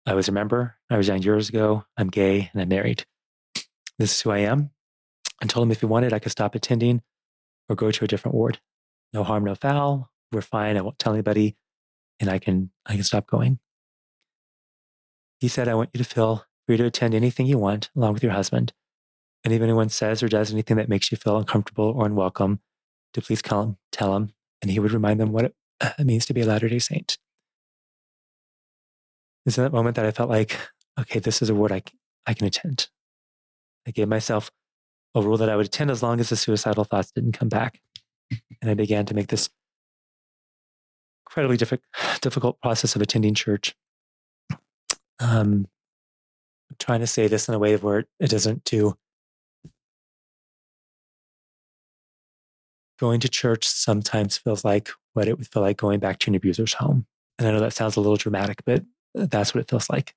I was a member. I resigned years ago. I'm gay and I'm married. This is who I am. I told him if he wanted, I could stop attending or go to a different ward. No harm, no foul. We're fine. I won't tell anybody, and I can I can stop going. He said, I want you to feel free to attend anything you want along with your husband. And if anyone says or does anything that makes you feel uncomfortable or unwelcome, to please call him, tell him, and he would remind them what it uh, means to be a Latter day Saint. It's in that moment that I felt like, okay, this is a word I, I can attend. I gave myself a rule that I would attend as long as the suicidal thoughts didn't come back. And I began to make this incredibly diffi- difficult process of attending church. Um, trying to say this in a way where it doesn't do. Going to church sometimes feels like what it would feel like going back to an abuser's home. And I know that sounds a little dramatic, but that's what it feels like.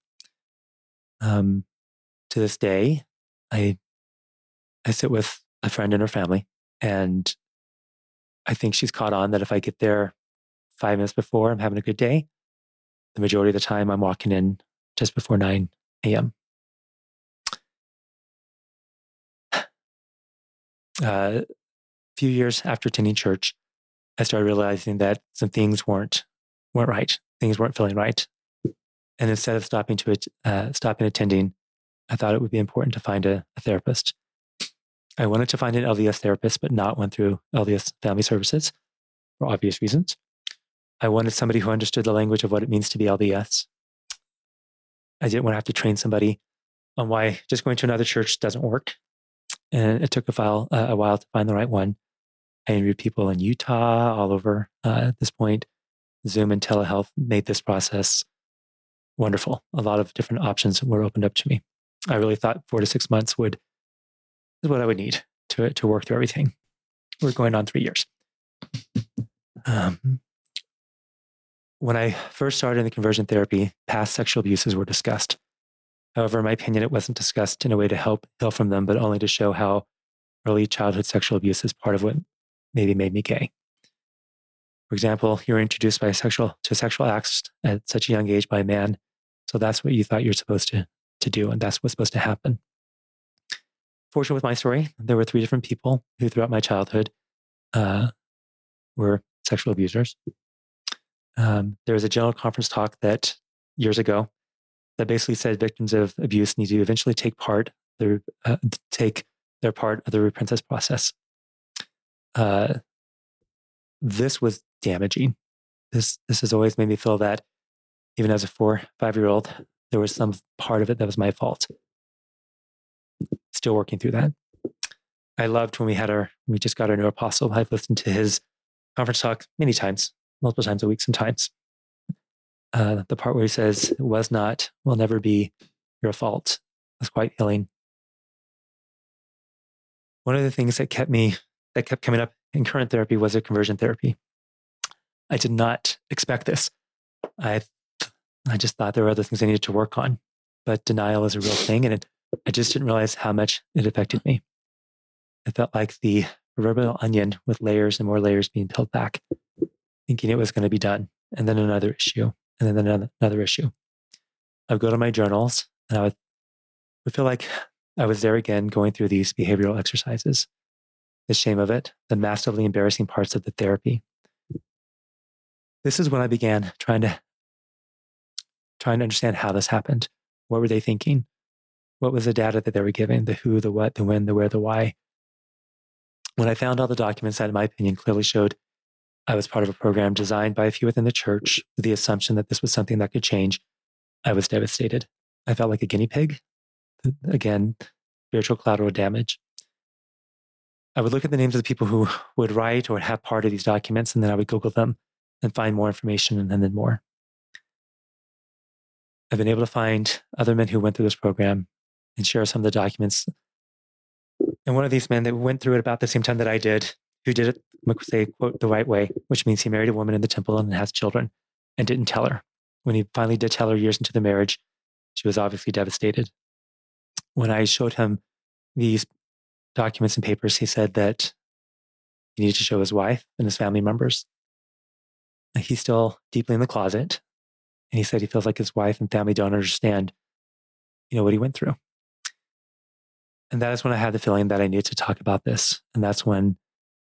Um, to this day, I I sit with a friend and her family, and I think she's caught on that if I get there five minutes before I'm having a good day, the majority of the time I'm walking in just before 9 a.m. Uh, a few years after attending church, I started realizing that some things weren't weren't right. Things weren't feeling right, and instead of stopping to uh, stopping attending, I thought it would be important to find a, a therapist. I wanted to find an LDS therapist, but not one through LDS Family Services for obvious reasons. I wanted somebody who understood the language of what it means to be LDS. I didn't want to have to train somebody on why just going to another church doesn't work. And it took a, while, uh, a while to find the right one. I interviewed people in Utah, all over uh, at this point. Zoom and telehealth made this process wonderful. A lot of different options were opened up to me. I really thought four to six months would is what I would need to, to work through everything. We're going on three years. Um, when I first started in the conversion therapy, past sexual abuses were discussed. However, in my opinion, it wasn't discussed in a way to help heal from them, but only to show how early childhood sexual abuse is part of what maybe made me gay. For example, you were introduced by sexual to sexual acts at such a young age by a man. So that's what you thought you're supposed to, to do, and that's what's supposed to happen. Fortunate with my story, there were three different people who throughout my childhood uh, were sexual abusers. Um, there was a general conference talk that years ago that basically said victims of abuse need to eventually take part their uh, take their part of the repentance process. Uh, this was damaging. This this has always made me feel that even as a four five year old, there was some part of it that was my fault. Still working through that. I loved when we had our we just got our new apostle. I've listened to his conference talk many times, multiple times a week, sometimes. Uh, the part where he says, "It was not, will never be your fault," was quite healing. One of the things that kept me that kept coming up in current therapy was a conversion therapy. I did not expect this. I I just thought there were other things I needed to work on, but denial is a real thing, and it, I just didn't realize how much it affected me. It felt like the proverbial onion with layers and more layers being peeled back, thinking it was going to be done, and then another issue, and then another, issue. I would go to my journals, and I would, would feel like I was there again, going through these behavioral exercises the shame of it, the massively embarrassing parts of the therapy. This is when I began trying to trying to understand how this happened. What were they thinking? What was the data that they were giving? The who, the what, the when, the where, the why. When I found all the documents that, in my opinion, clearly showed I was part of a program designed by a few within the church with the assumption that this was something that could change, I was devastated. I felt like a guinea pig. Again, spiritual collateral damage. I would look at the names of the people who <laughs> would write or have part of these documents, and then I would Google them and find more information and then more. I've been able to find other men who went through this program and share some of the documents. And one of these men that went through it about the same time that I did, who did it, say, quote, the right way, which means he married a woman in the temple and has children and didn't tell her. When he finally did tell her years into the marriage, she was obviously devastated. When I showed him these documents and papers, he said that he needed to show his wife and his family members. He's still deeply in the closet. And he said he feels like his wife and family don't understand, you know, what he went through. And that is when I had the feeling that I needed to talk about this. And that's when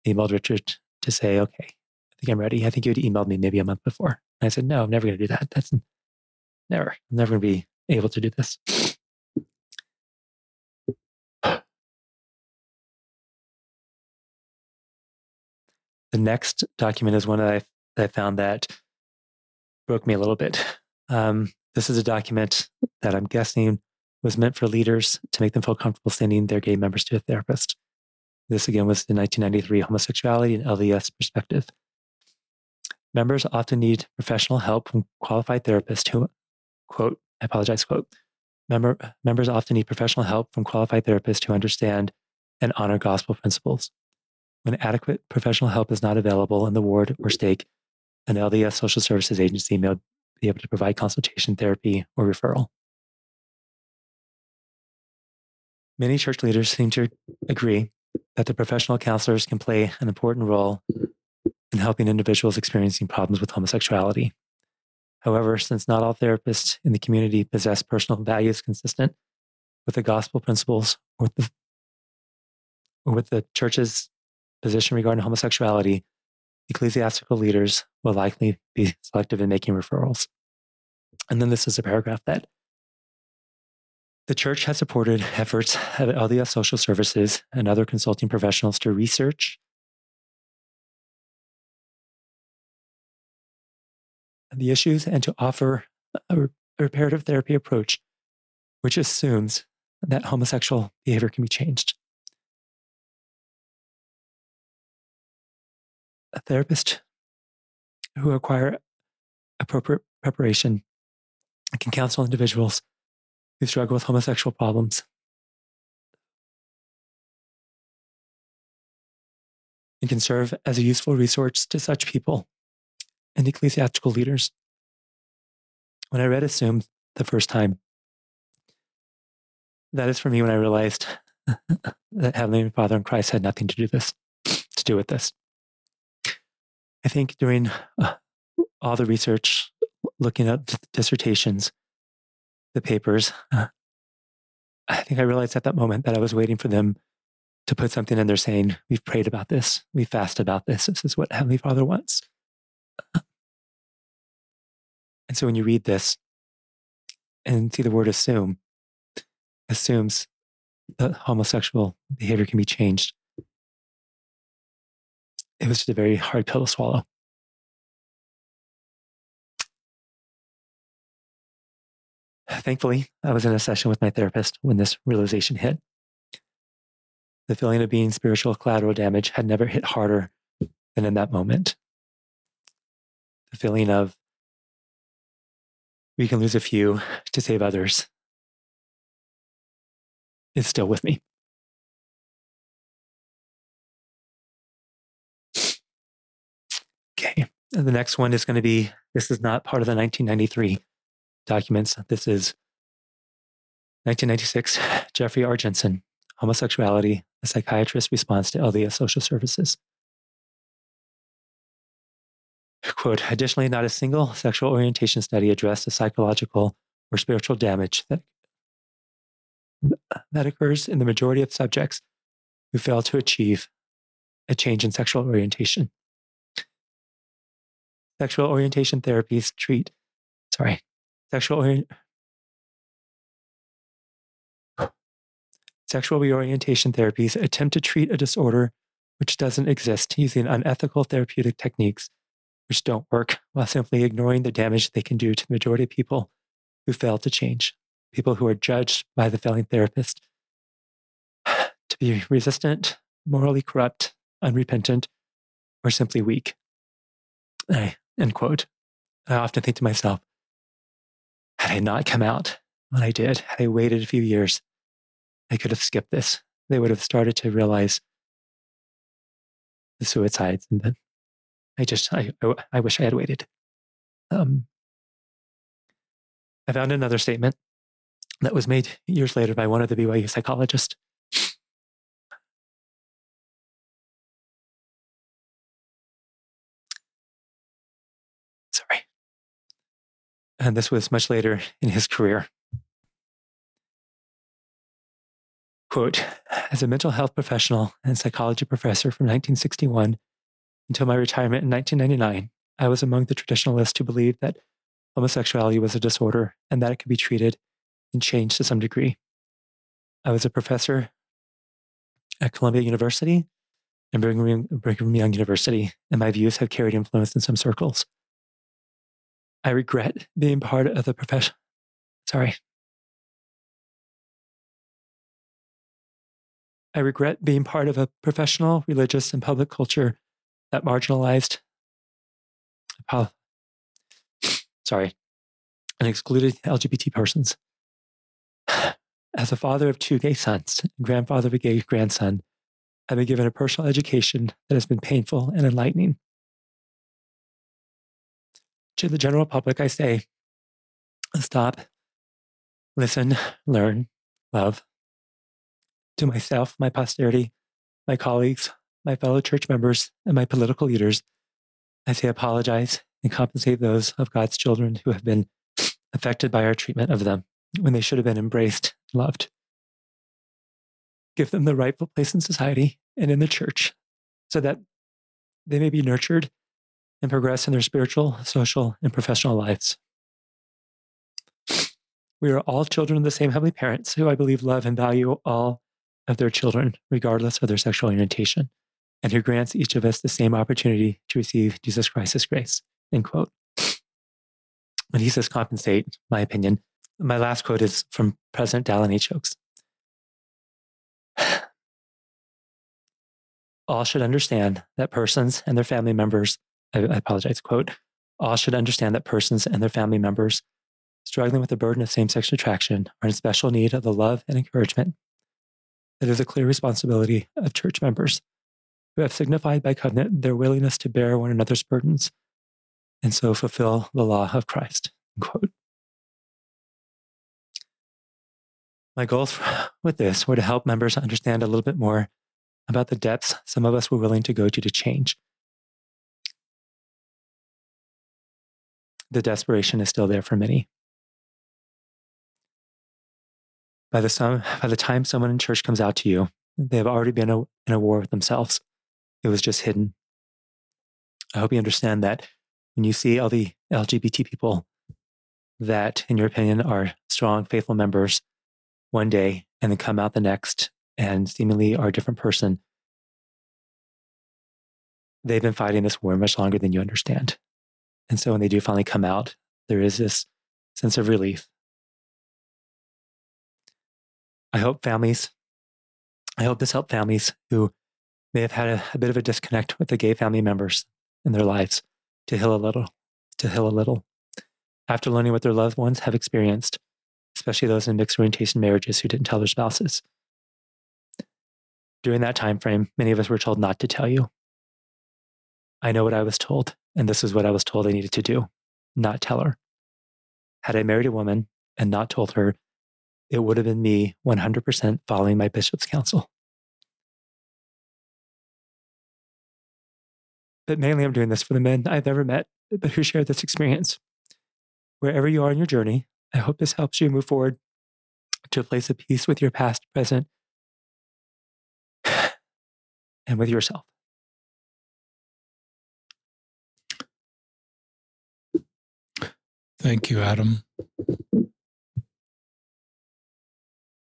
emailed Richard to say, okay, I think I'm ready. I think you had emailed me maybe a month before. And I said, no, I'm never going to do that. That's never, I'm never going to be able to do this. The next document is one that I, that I found that broke me a little bit. Um, this is a document that I'm guessing was meant for leaders to make them feel comfortable sending their gay members to a therapist. This again was the 1993 Homosexuality and LDS Perspective. Members often need professional help from qualified therapists who, quote, I apologize, quote, member, members often need professional help from qualified therapists who understand and honor gospel principles. When adequate professional help is not available in the ward or stake, an LDS social services agency may be able to provide consultation, therapy, or referral. Many church leaders seem to agree that the professional counselors can play an important role in helping individuals experiencing problems with homosexuality. However, since not all therapists in the community possess personal values consistent with the gospel principles or with the, or with the church's position regarding homosexuality, ecclesiastical leaders will likely be selective in making referrals. And then this is a paragraph that the church has supported efforts of LDS social services and other consulting professionals to research the issues and to offer a reparative therapy approach, which assumes that homosexual behavior can be changed. a therapist who acquire appropriate preparation can counsel individuals who struggle with homosexual problems. and can serve as a useful resource to such people and ecclesiastical leaders. When I read Assumed the first time, that is for me when I realized <laughs> that Heavenly Father and Christ had nothing to do this to do with this. I think during uh, all the research, looking at dissertations, the papers, I think I realized at that moment that I was waiting for them to put something in there saying, We've prayed about this, we fasted about this, this is what Heavenly Father wants. And so when you read this and see the word assume, assumes that homosexual behavior can be changed. It was just a very hard pill to swallow. Thankfully, I was in a session with my therapist when this realization hit. The feeling of being spiritual collateral damage had never hit harder than in that moment. The feeling of we can lose a few to save others is still with me. Okay. And the next one is going to be this is not part of the 1993 documents. This is 1996, <sighs> Jeffrey R. Jensen, Homosexuality, a psychiatrist's response to LDS social services. Quote, additionally, not a single sexual orientation study addressed the psychological or spiritual damage that, that occurs in the majority of subjects who fail to achieve a change in sexual orientation. Sexual orientation therapies treat, sorry, Sexual, Sexual reorientation therapies attempt to treat a disorder which doesn't exist using unethical therapeutic techniques which don't work while simply ignoring the damage they can do to the majority of people who fail to change, people who are judged by the failing therapist to be resistant, morally corrupt, unrepentant, or simply weak. I, end quote. I often think to myself, had I not come out when I did, had I waited a few years, I could have skipped this. They would have started to realize the suicides and then I just, I, I wish I had waited. Um, I found another statement that was made years later by one of the BYU psychologists. And this was much later in his career. Quote As a mental health professional and psychology professor from 1961 until my retirement in 1999, I was among the traditionalists who believed that homosexuality was a disorder and that it could be treated and changed to some degree. I was a professor at Columbia University and Brigham Young University, and my views have carried influence in some circles. I regret being part of the profession. Sorry. I regret being part of a professional, religious, and public culture that marginalized, sorry, and excluded LGBT persons. <sighs> As a father of two gay sons and grandfather of a gay grandson, I've been given a personal education that has been painful and enlightening to the general public, I say stop, listen, learn, love. To myself, my posterity, my colleagues, my fellow church members, and my political leaders, I say apologize and compensate those of God's children who have been affected by our treatment of them when they should have been embraced loved. Give them the rightful place in society and in the church so that they may be nurtured and progress in their spiritual, social, and professional lives. We are all children of the same heavenly parents who I believe love and value all of their children, regardless of their sexual orientation, and who grants each of us the same opportunity to receive Jesus Christ's grace. End quote. When he says compensate, my opinion, my last quote is from President Dallin H. Oaks. <sighs> All should understand that persons and their family members I, I apologize, quote, all should understand that persons and their family members struggling with the burden of same sex attraction are in special need of the love and encouragement that is a clear responsibility of church members who have signified by covenant their willingness to bear one another's burdens and so fulfill the law of Christ. Quote. My goals with this were to help members understand a little bit more about the depths some of us were willing to go to to change the desperation is still there for many. By the, some, by the time someone in church comes out to you, they have already been a, in a war with themselves. It was just hidden. I hope you understand that when you see all the LGBT people that, in your opinion, are strong, faithful members one day and then come out the next and seemingly are a different person, they've been fighting this war much longer than you understand. And so when they do finally come out, there is this sense of relief. I hope families, I hope this helped families who may have had a, a bit of a disconnect with the gay family members in their lives to heal a little, to heal a little. After learning what their loved ones have experienced, especially those in mixed orientation marriages who didn't tell their spouses. During that time frame, many of us were told not to tell you. I know what I was told, and this is what I was told I needed to do not tell her. Had I married a woman and not told her, it would have been me 100% following my bishop's counsel. But mainly, I'm doing this for the men I've ever met, but who share this experience. Wherever you are in your journey, I hope this helps you move forward to a place of peace with your past, present, <sighs> and with yourself. Thank you, Adam.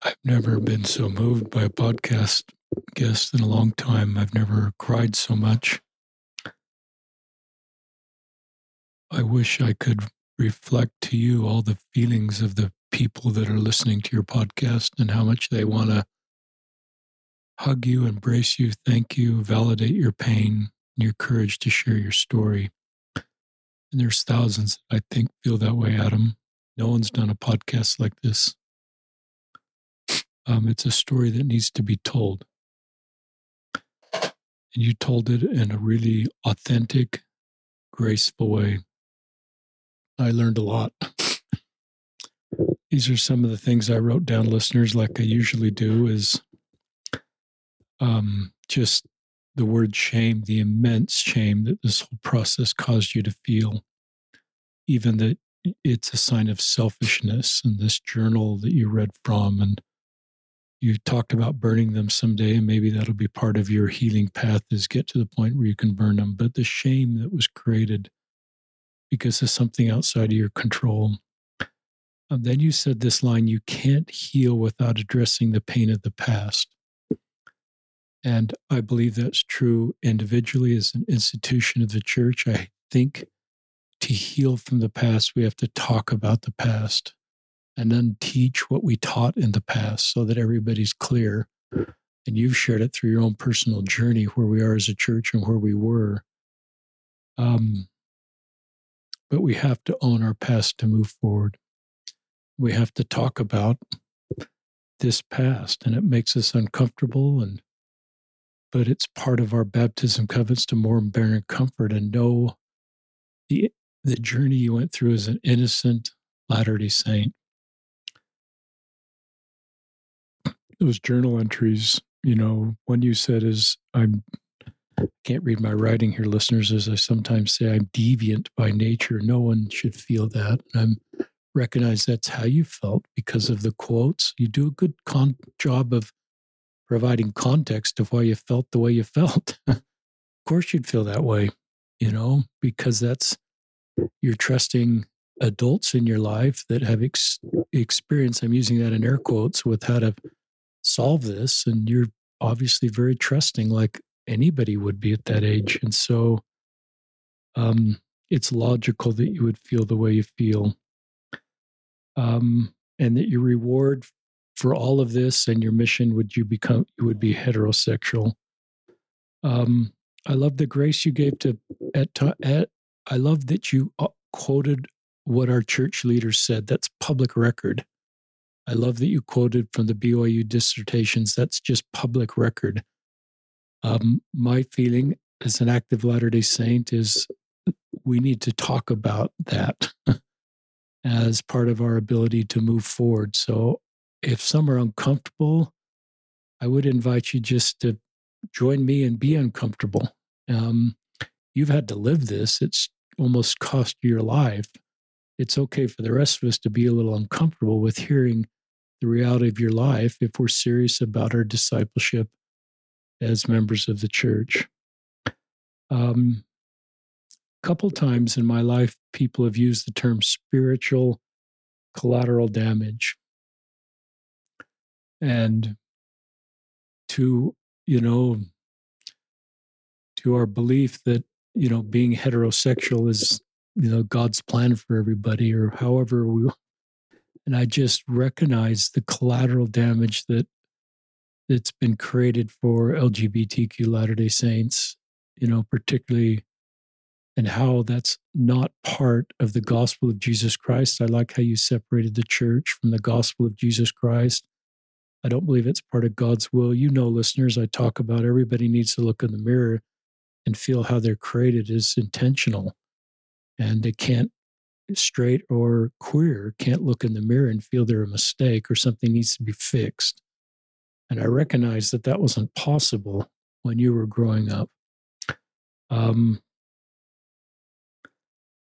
I've never been so moved by a podcast guest in a long time. I've never cried so much. I wish I could reflect to you all the feelings of the people that are listening to your podcast and how much they want to hug you, embrace you, thank you, validate your pain, your courage to share your story. And there's thousands, I think, feel that way, Adam. No one's done a podcast like this. Um, it's a story that needs to be told. And you told it in a really authentic, graceful way. I learned a lot. These are some of the things I wrote down, listeners, like I usually do, is um, just the word shame, the immense shame that this whole process caused you to feel, even that it's a sign of selfishness. And this journal that you read from, and you talked about burning them someday, and maybe that'll be part of your healing path is get to the point where you can burn them. But the shame that was created because of something outside of your control. Um, then you said this line you can't heal without addressing the pain of the past. And I believe that's true individually as an institution of the church. I think to heal from the past, we have to talk about the past and then teach what we taught in the past so that everybody's clear. And you've shared it through your own personal journey where we are as a church and where we were. Um, but we have to own our past to move forward. We have to talk about this past, and it makes us uncomfortable and but it's part of our baptism covenants to more and bear comfort and know the the journey you went through as an innocent Latter-day Saint. Those journal entries, you know, one you said is I'm can't read my writing here, listeners, as I sometimes say, I'm deviant by nature. No one should feel that. And I recognize that's how you felt because of the quotes. You do a good con- job of providing context of why you felt the way you felt. <laughs> of course, you'd feel that way, you know, because that's you're trusting adults in your life that have ex- experience. I'm using that in air quotes with how to solve this. And you're obviously very trusting, like anybody would be at that age. And so um, it's logical that you would feel the way you feel. Um, and that your reward for all of this and your mission would you become you would be heterosexual. Um, I love the grace you gave to at, at I love that you uh, quoted what our church leaders said. That's public record. I love that you quoted from the BYU dissertations. That's just public record. Um, my feeling as an active Latter day Saint is we need to talk about that <laughs> as part of our ability to move forward. So if some are uncomfortable, I would invite you just to join me and be uncomfortable. Um, you've had to live this, it's almost cost you your life. it's okay for the rest of us to be a little uncomfortable with hearing the reality of your life if we're serious about our discipleship as members of the church. Um, a couple times in my life, people have used the term spiritual collateral damage. And to, you know, to our belief that, you know, being heterosexual is, you know, God's plan for everybody or however we and I just recognize the collateral damage that that's been created for LGBTQ Latter day Saints, you know, particularly and how that's not part of the gospel of Jesus Christ. I like how you separated the church from the gospel of Jesus Christ. I don't believe it's part of God's will. You know, listeners, I talk about everybody needs to look in the mirror and feel how they're created is intentional. And they can't, straight or queer, can't look in the mirror and feel they're a mistake or something needs to be fixed. And I recognize that that wasn't possible when you were growing up. Um,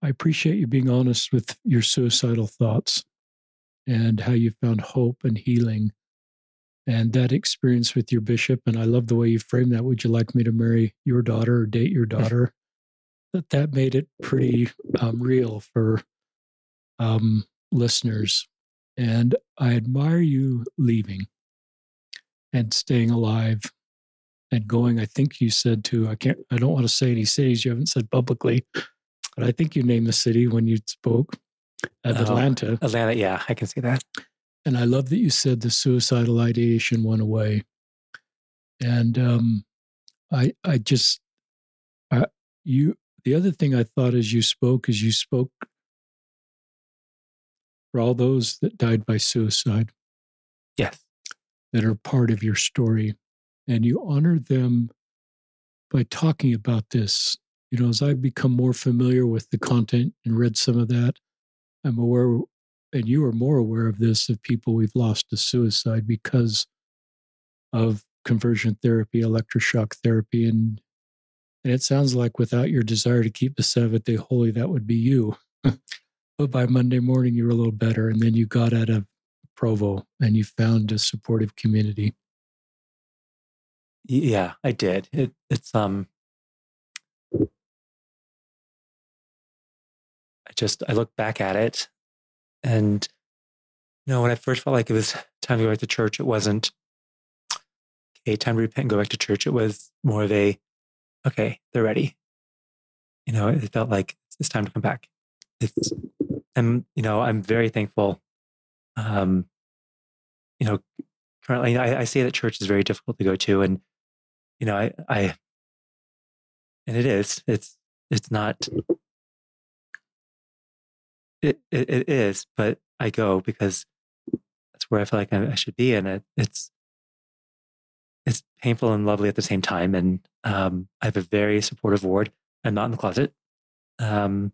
I appreciate you being honest with your suicidal thoughts and how you found hope and healing and that experience with your bishop. And I love the way you framed that. Would you like me to marry your daughter or date your <laughs> daughter? that that made it pretty um, real for um, listeners. And I admire you leaving and staying alive and going. I think you said to I can't. I don't want to say any cities you haven't said publicly, but I think you named the city when you spoke of oh, Atlanta. Atlanta, yeah, I can see that. And I love that you said the suicidal ideation went away. And um, I, I just, I, you. The other thing I thought as you spoke is you spoke for all those that died by suicide. Yes. That are part of your story, and you honor them by talking about this you know, as I've become more familiar with the content and read some of that, I'm aware, and you are more aware of this, of people we've lost to suicide because of conversion therapy, electroshock therapy, and and it sounds like without your desire to keep the Sabbath day holy, that would be you. <laughs> but by Monday morning, you were a little better, and then you got out of Provo and you found a supportive community. Yeah, I did. It, it's um I just I look back at it, and you know when I first felt like it was time to go back to church, it wasn't okay. Time to repent and go back to church. It was more of a okay, they're ready. You know, it felt like it's time to come back. It's and you know I'm very thankful. Um, you know, currently I, I say that church is very difficult to go to, and you know I I and it is it's it's not it, it, it is, but I go because that's where I feel like I, I should be, and it, it's it's painful and lovely at the same time. And um, I have a very supportive ward. I'm not in the closet. Um,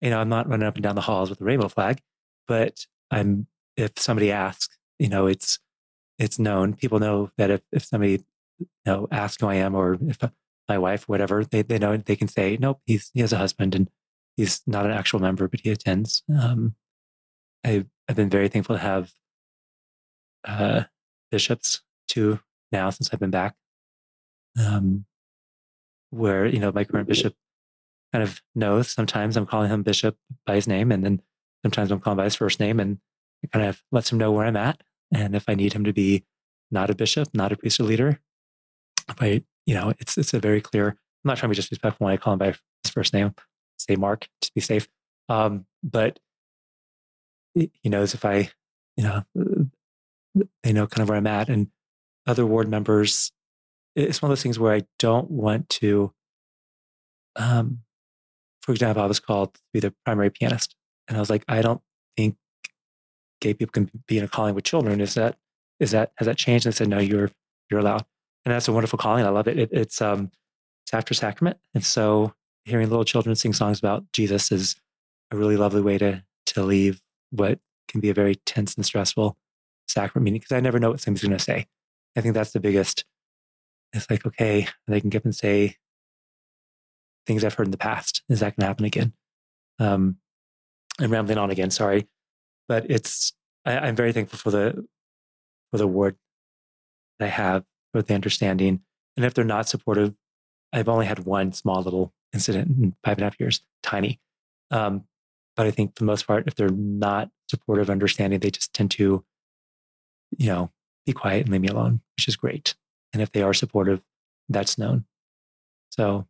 you know, I'm not running up and down the halls with a rainbow flag, but I'm. If somebody asks, you know, it's it's known. People know that if if somebody you know asks who I am, or if my wife, whatever, they they know they can say, nope, he's he has a husband, and he's not an actual member, but he attends. Um, I, I've been very thankful to have uh, bishops too now since I've been back. Um, where you know my current bishop kind of knows. Sometimes I'm calling him bishop by his name, and then sometimes I'm calling by his first name, and it kind of lets him know where I'm at. And if I need him to be not a bishop, not a priest or leader, I, you know, it's it's a very clear. I'm not trying to be disrespectful when I call him by his first name say Mark to be safe. Um, but he knows if I, you know, they know kind of where I'm at. And other ward members, it's one of those things where I don't want to. Um, for example, I was called to be the primary pianist, and I was like, I don't think gay people can be in a calling with children. Is that is that has that changed? And I said, no, you're you're allowed, and that's a wonderful calling. I love it. it it's um it's after sacrament, and so hearing little children sing songs about Jesus is a really lovely way to to leave what can be a very tense and stressful sacrament meeting because I never know what somebody's going to say. I think that's the biggest. It's like okay, they can get and say things I've heard in the past. Is that going to happen again? Um, I'm rambling on again. Sorry, but it's I, am very thankful for the for the ward that I have for the understanding. And if they're not supportive, I've only had one small little incident in five and a half years, tiny. Um, but I think for the most part, if they're not supportive, understanding, they just tend to, you know, be quiet and leave me alone, which is great. And if they are supportive, that's known. So,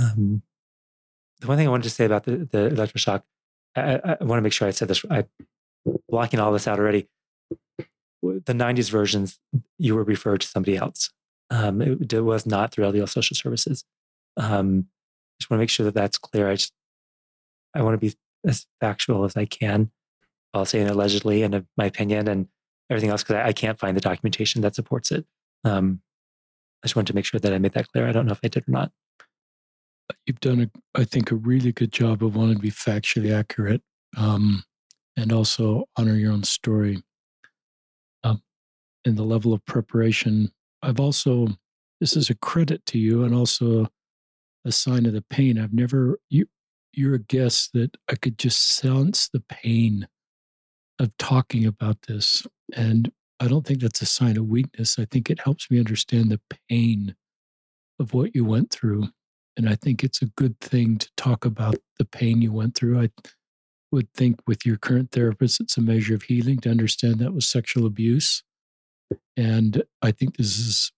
um, the one thing I wanted to say about the, the electroshock, I, I want to make sure I said this. I blocking all this out already. The 90s versions, you were referred to somebody else. Um, it, it, was not through LDS social services. Um, just want to make sure that that's clear. I just, I want to be as factual as I can while saying allegedly and my opinion and everything else because I, I, can't find the documentation that supports it. Um, I just wanted to make sure that I made that clear. I don't know if I did or not. You've done, a, I think, a really good job of wanting to be factually accurate um, and also honor your own story. Um, and the level of preparation, I've also, this is a credit to you and also a sign of the pain. I've never, you, you're a guest that I could just sense the pain of talking about this. And I don't think that's a sign of weakness. I think it helps me understand the pain of what you went through. And I think it's a good thing to talk about the pain you went through. I would think with your current therapist, it's a measure of healing to understand that was sexual abuse. And I think this is,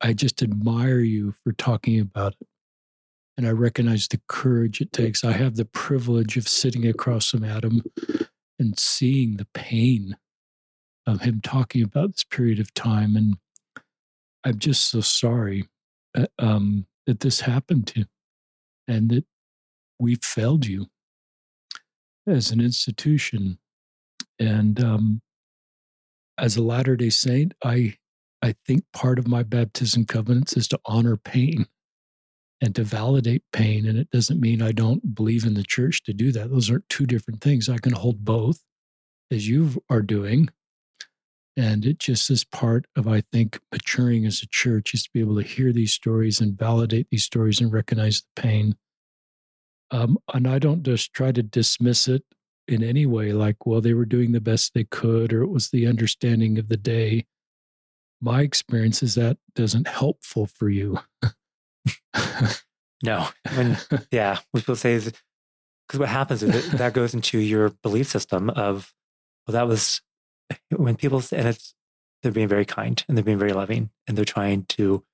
I just admire you for talking about it. And I recognize the courage it takes. I have the privilege of sitting across from Adam and seeing the pain of him talking about this period of time. And I'm just so sorry uh, um, that this happened to and that we failed you as an institution. And um, as a Latter day Saint, I, I think part of my baptism covenants is to honor pain and to validate pain. And it doesn't mean I don't believe in the church to do that. Those are two different things. I can hold both, as you are doing. And it just is part of, I think, maturing as a church is to be able to hear these stories and validate these stories and recognize the pain. Um, and I don't just try to dismiss it in any way, like, well, they were doing the best they could, or it was the understanding of the day. My experience is that doesn't helpful for you. <laughs> <laughs> no, when <laughs> yeah, what people say is because what happens is that, that goes into your belief system of well, that was <laughs> when people and it's they're being very kind and they're being very loving and they're trying to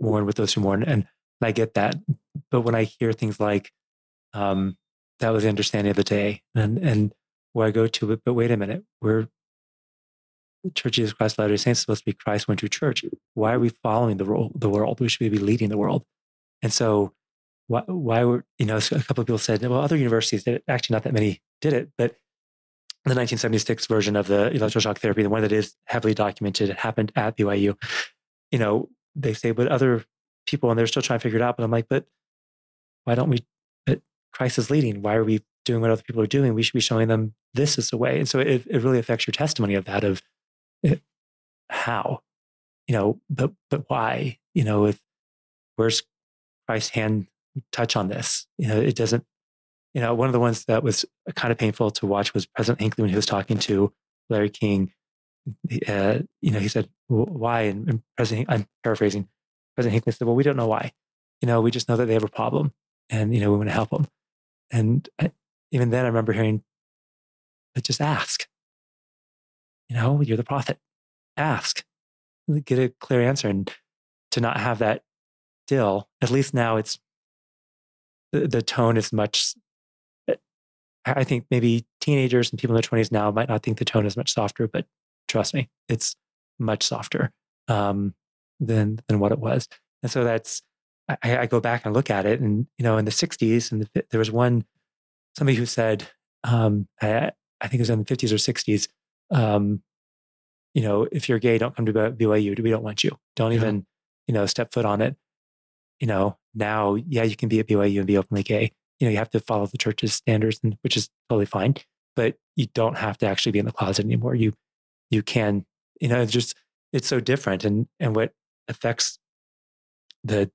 mourn with those who mourn, and I get that. But when I hear things like um, that was the understanding of the day, and and where I go to, but, but wait a minute, we're the Church of Jesus Christ of Latter-day Saints is supposed to be Christ went to church. Why are we following the, role, the world? We should be leading the world. And so why, why were, you know, a couple of people said, well, other universities did it. Actually, not that many did it, but the 1976 version of the electroshock therapy, the one that is heavily documented, it happened at BYU. You know, they say, but other people, and they're still trying to figure it out. But I'm like, but why don't we? But Christ is leading. Why are we doing what other people are doing? We should be showing them this is the way. And so it, it really affects your testimony of that of it, how, you know, but but why? You know, if where's Christ's hand touch on this? You know, it doesn't. You know, one of the ones that was kind of painful to watch was President Hinckley when he was talking to Larry King. Uh, you know, he said, "Why?" And, President, I'm paraphrasing. President Hinckley said, "Well, we don't know why. You know, we just know that they have a problem, and you know, we want to help them." And I, even then, I remember hearing, "But just ask." You know, you're the prophet. Ask, get a clear answer, and to not have that still, at least now it's the, the tone is much. Eh, I think maybe teenagers and people in their 20s now might not think the tone is much softer, but trust me, it's much softer um, than than what it was. And so that's I, I, go back and look at it, and you know, in the 60s, and the, there was one somebody who said, um, I, I think it was in the 50s or 60s, um, you know, if you're gay, don't come to BYU. We don't want you. Don't yeah. even, you know, step foot on it. You know, now, yeah, you can be at BYU and be openly gay. You know, you have to follow the church's standards, and, which is totally fine. But you don't have to actually be in the closet anymore. You, you can, you know, it's just it's so different, and and what affects the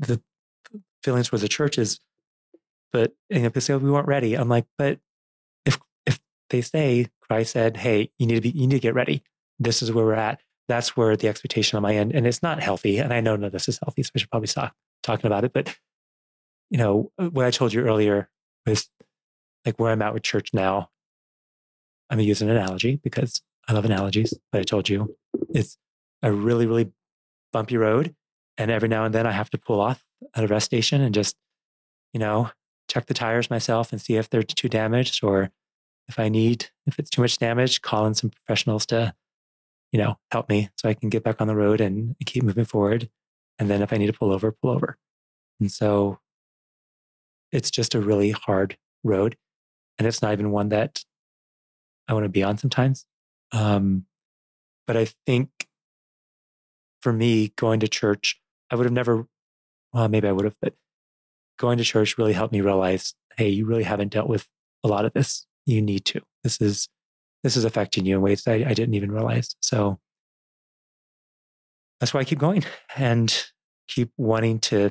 the feelings for the church is but you know, they say oh, we weren't ready. I'm like, but if if they say Christ said, hey, you need to be, you need to get ready. This is where we're at. That's where the expectation on my end, and it's not healthy. And I know none of this is healthy, so I should probably stop talking about it. But you know, uh, what I told you earlier was like where I'm at with church now. I'm gonna use an analogy because I love analogies, but I told you it's a really, really bumpy road. And every now and then I have to pull off at a rest station and just, you know, check the tires myself and see if they're too damaged or if I need, if it's too much damage, call in some professionals to, you know, help me so I can get back on the road and keep moving forward. And then if I need to pull over, pull over. And so it's just a really hard road. And it's not even one that I want to be on sometimes. Um, but I think for me, going to church, I would have never, well, maybe I would have, but going to church really helped me realize, hey, you really haven't dealt with a lot of this. You need to. This is this is affecting you in ways that I, I didn't even realize. So that's why I keep going <laughs> and keep wanting to.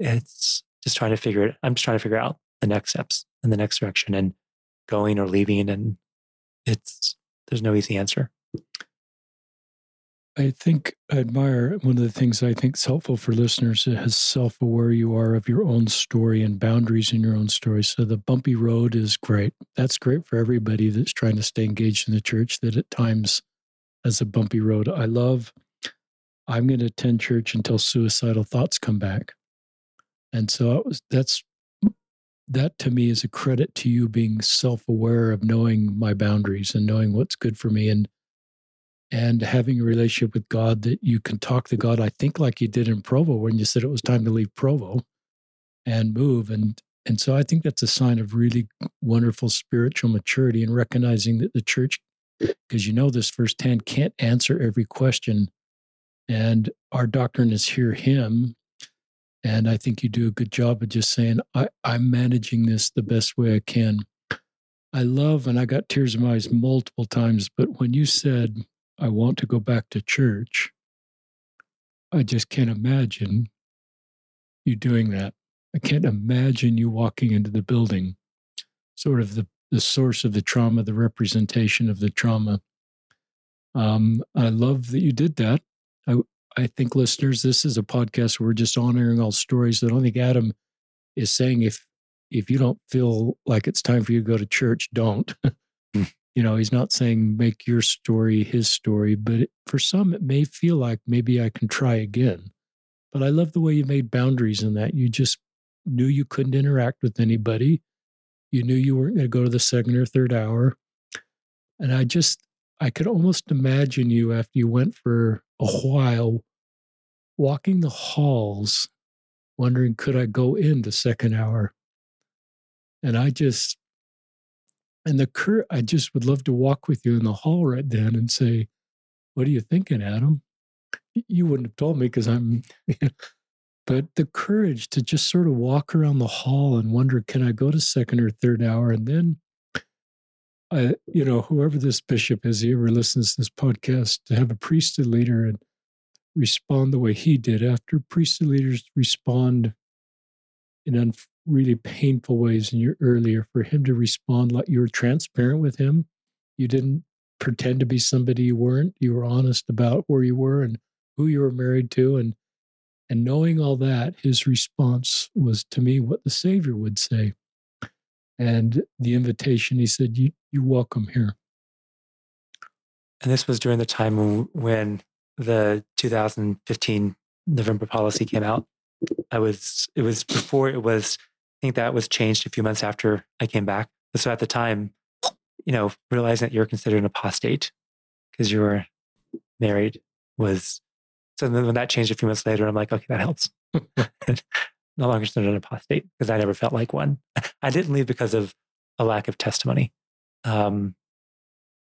It's just trying to figure it. I'm just trying to figure out the next steps and the next direction and going or leaving. And it's there's no easy answer. I think I admire one of the things I think is helpful for listeners is self aware you are of your own story and boundaries in your own story. So the bumpy road is great. That's great for everybody that's trying to stay engaged in the church that at times has a bumpy road. I love, I'm going to attend church until suicidal thoughts come back. And so was, that's, that to me is a credit to you being self aware of knowing my boundaries and knowing what's good for me. And and having a relationship with God that you can talk to God, I think like you did in Provo when you said it was time to leave Provo and move. And and so I think that's a sign of really wonderful spiritual maturity and recognizing that the church, because you know this firsthand, can't answer every question. And our doctrine is hear him. And I think you do a good job of just saying, I, I'm managing this the best way I can. I love, and I got tears in my eyes multiple times, but when you said, I want to go back to church. I just can't imagine you doing that. I can't imagine you walking into the building, sort of the, the source of the trauma, the representation of the trauma. Um, I love that you did that. I, I think, listeners, this is a podcast where we're just honoring all stories. I don't think Adam is saying if if you don't feel like it's time for you to go to church, don't. <laughs> You know he's not saying make your story his story but it, for some it may feel like maybe i can try again. But i love the way you made boundaries in that. You just knew you couldn't interact with anybody. You knew you weren't going to go to the second or third hour. And i just i could almost imagine you after you went for a while walking the halls wondering could i go in the second hour? And i just and the cur I just would love to walk with you in the hall right then and say, What are you thinking, Adam? You wouldn't have told me because I'm, <laughs> but the courage to just sort of walk around the hall and wonder, can I go to second or third hour? And then, I, you know, whoever this bishop is, he ever listens to this podcast, to have a priesthood leader and respond the way he did. After priesthood leaders respond in un- really painful ways in your earlier for him to respond like you were transparent with him. You didn't pretend to be somebody you weren't. You were honest about where you were and who you were married to. And and knowing all that, his response was to me what the Savior would say. And the invitation, he said, You you welcome here. And this was during the time when the 2015 November policy came out. I was it was before it was think that was changed a few months after I came back. So at the time, you know, realizing that you're considered an apostate because you were married was so then when that changed a few months later, I'm like, okay, that helps. <laughs> no longer considered an apostate because I never felt like one. <laughs> I didn't leave because of a lack of testimony. Um,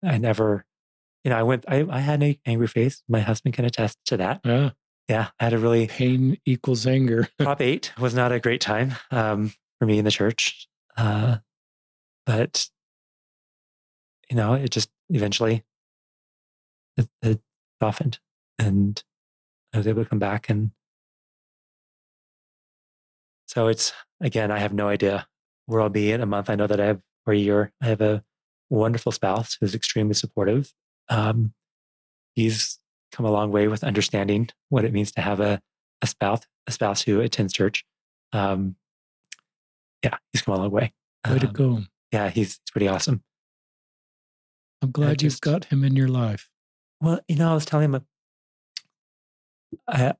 I never, you know, I went, I, I had an angry face. My husband can attest to that. Yeah yeah, I had a really pain equals anger. <laughs> Prop eight was not a great time um, for me in the church, uh, but you know, it just eventually it, it softened, and I was able to come back and So it's again, I have no idea where I'll be in a month. I know that I have for a year. I have a wonderful spouse who's extremely supportive. Um, he's come a long way with understanding what it means to have a, a spouse, a spouse who attends church. Um, yeah, he's come a long way. Way um, to go. Yeah, he's, he's pretty awesome. I'm glad just, you've got him in your life. Well, you know, I was telling him, I,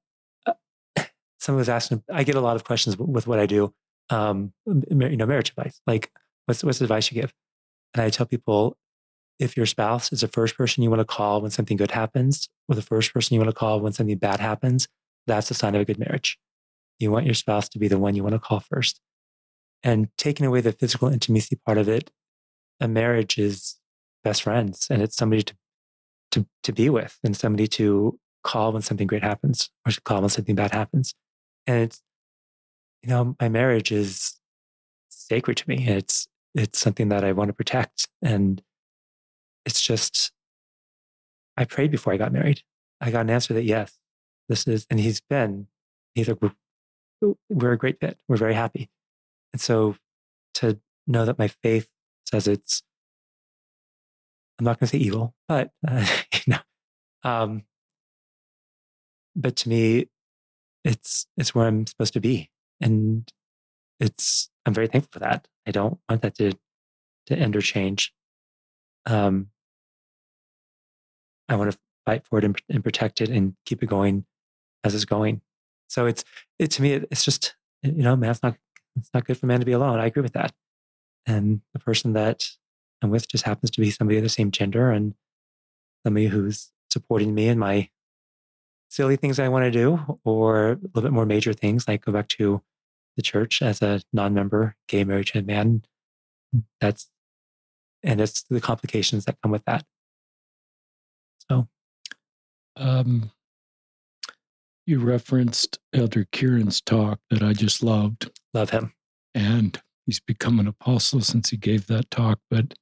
uh, <sighs> someone was asking, I get a lot of questions with what I do, um, you know, marriage advice. Like, what's, what's the advice you give? And I tell people, if your spouse is the first person you want to call when something good happens, or the first person you want to call when something bad happens, that's a sign of a good marriage. You want your spouse to be the one you want to call first. And taking away the physical intimacy part of it, a marriage is best friends and it's somebody to, to, to be with and somebody to call when something great happens or to call when something bad happens. And it's, you know, my marriage is sacred to me. It's, it's something that I want to protect. And it's just, I prayed before I got married. I got an answer that yes, this is, and he's been, he's like, we're, we're a great fit. We're very happy. And so to know that my faith says it's, I'm not going to say evil, but, uh, <laughs> you know, um, but to me, it's, it's where I'm supposed to be. And it's, I'm very thankful for that. I don't want that to, to end or change. Um, I want to fight for it and, and protect it and keep it going as it's going. So it's, it, to me, it's just, you know, man, it's not, it's not good for man to be alone. I agree with that. And the person that I'm with just happens to be somebody of the same gender and somebody who's supporting me in my silly things I want to do or a little bit more major things like go back to the church as a non-member gay married man. That's and it's the complications that come with that. So um you referenced Elder Kearon's talk that I just loved. Love him. And he's become an apostle since he gave that talk. But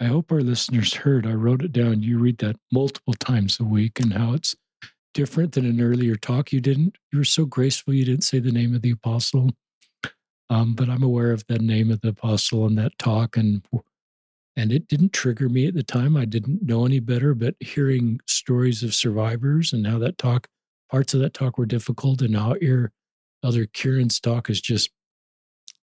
I hope our listeners heard. I wrote it down. You read that multiple times a week and how it's different than an earlier talk. You didn't, you were so graceful, you didn't say the name of the apostle. Um, but I'm aware of the name of the apostle in that talk. And and it didn't trigger me at the time. I didn't know any better, but hearing stories of survivors and how that talk, parts of that talk were difficult, and how your Elder Kearon's talk is just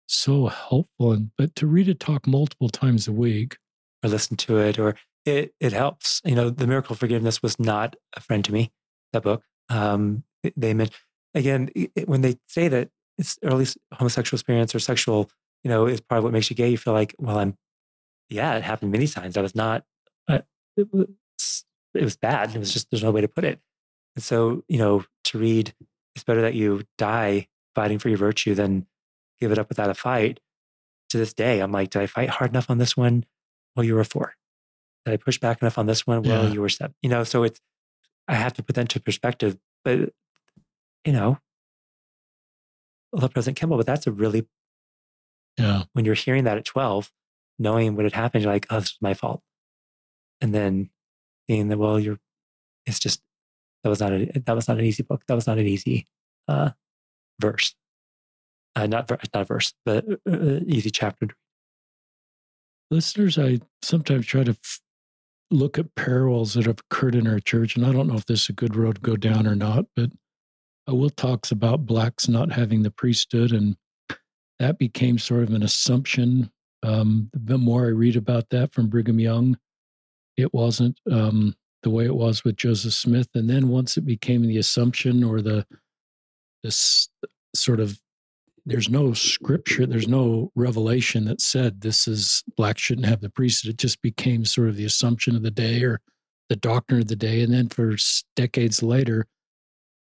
so helpful. And but to read a talk multiple times a week, or listen to it, or it it helps. You know, the miracle of forgiveness was not a friend to me. That book. Um, they meant again it, when they say that it's early homosexual experience or sexual, you know, is part of what makes you gay. You feel like, well, I'm, yeah, it happened many times. I was not. Uh, it was it was bad. It was just there's no way to put it. And so, you know, to read, it's better that you die fighting for your virtue than give it up without a fight. To this day, I'm like, did I fight hard enough on this one? Well, you were four. Did I push back enough on this one? Well, yeah. you were seven. You know, so it's, I have to put that into perspective. But, you know, I love President Kimball, but that's a really, yeah. When you're hearing that at 12, knowing what had happened, you're like, oh, is my fault. And then seeing that, well, you're, it's just, that was not a, that was not an easy book. That was not an easy uh, verse uh, not not verse, but uh, uh, easy chapter. Listeners, I sometimes try to f- look at parallels that have occurred in our church, and I don't know if this is a good road to go down or not, but I Will talks about blacks not having the priesthood, and that became sort of an assumption. Um, the more I read about that from Brigham Young, it wasn't um, the way it was with Joseph Smith. And then once it became the assumption or the this sort of there's no scripture, there's no revelation that said this is black shouldn't have the priesthood. It just became sort of the assumption of the day or the doctrine of the day. And then for decades later,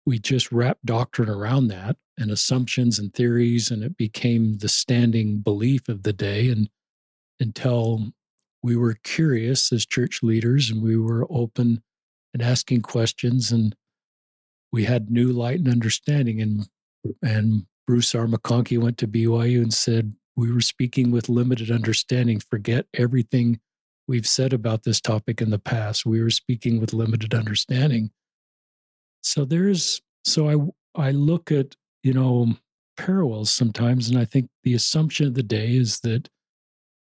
we just wrapped doctrine around that and assumptions and theories, and it became the standing belief of the day. And until we were curious as church leaders and we were open and asking questions and we had new light and understanding and and Bruce R. McConkie went to BYU and said, We were speaking with limited understanding. Forget everything we've said about this topic in the past. We were speaking with limited understanding. So there's, so I, I look at, you know, parallels sometimes. And I think the assumption of the day is that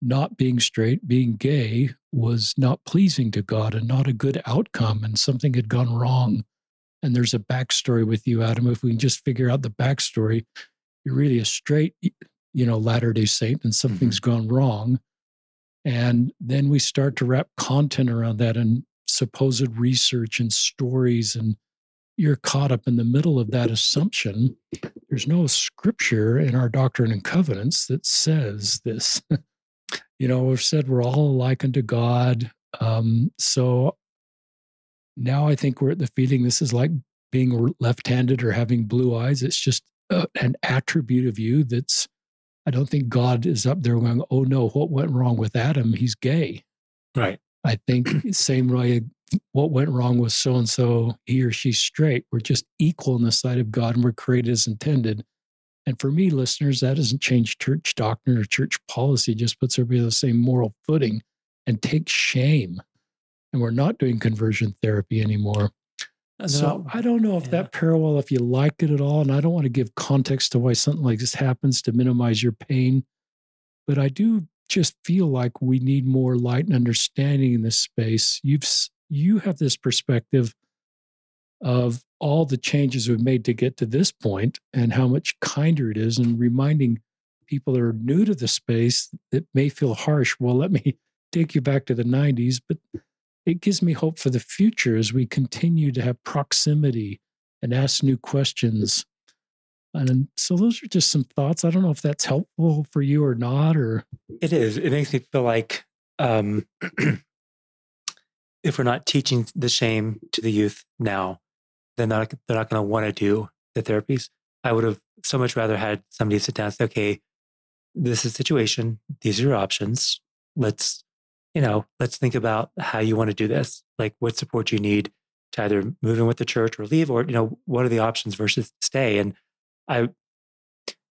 not being straight, being gay, was not pleasing to God and not a good outcome, and something had gone wrong. And there's a backstory with you, Adam. If we can just figure out the backstory, you're really a straight, you know, Latter day Saint, and something's mm-hmm. gone wrong. And then we start to wrap content around that and supposed research and stories and you're caught up in the middle of that assumption. There's no scripture in our Doctrine and Covenants that says this. <laughs> you know, we've said we're all alike unto God. Um, so now I think we're at the feeling this is like being left handed or having blue eyes. It's just uh, an attribute of you that's, I don't think God is up there going, oh no, what went wrong with Adam? He's gay. Right. I think <clears throat> same way what went wrong with so and so, he or she's straight. We're just equal in the sight of God and we're created as intended. And for me, listeners, that doesn't change church doctrine or church policy, just puts everybody on the same moral footing and takes shame. And we're not doing conversion therapy anymore. No, so I don't know if yeah. that parallel, if you like it at all, and I don't want to give context to why something like this happens to minimize your pain, but I do just feel like we need more light and understanding in this space. You've you have this perspective of all the changes we've made to get to this point and how much kinder it is and reminding people that are new to the space that may feel harsh well let me <laughs> take you back to the 90s but it gives me hope for the future as we continue to have proximity and ask new questions. And so those are just some thoughts. I don't know if that's helpful for you or not or it is. It makes me feel like um <clears throat> if we're not teaching the shame to the youth now, then they're not, not going to want to do the therapies. I would have so much rather had somebody sit down and say, okay, this is the situation. These are your options. Let's, you know, let's think about how you want to do this. Like what support you need to either move in with the church or leave, or, you know, what are the options versus stay? And I,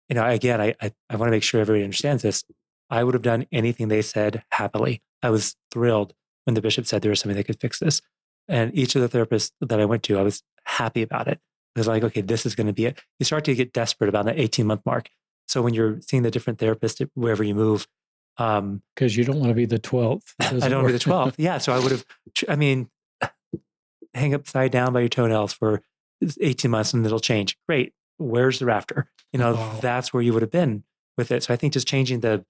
you know, again, I, I, I want to make sure everybody understands this. I would have done anything they said happily. I was thrilled when the bishop said there was something that could fix this. And each of the therapists that I went to, I was happy about it. It was like, okay, this is going to be it. You start to get desperate about that 18 month mark. So when you're seeing the different therapists wherever you move, because um, you don't want to be the 12th. <laughs> I don't want to be the 12th. Yeah. So I would have, I mean, <laughs> hang upside down by your toenails for 18 months and it'll change. Great. Where's the rafter? You know, oh. that's where you would have been with it. So I think just changing the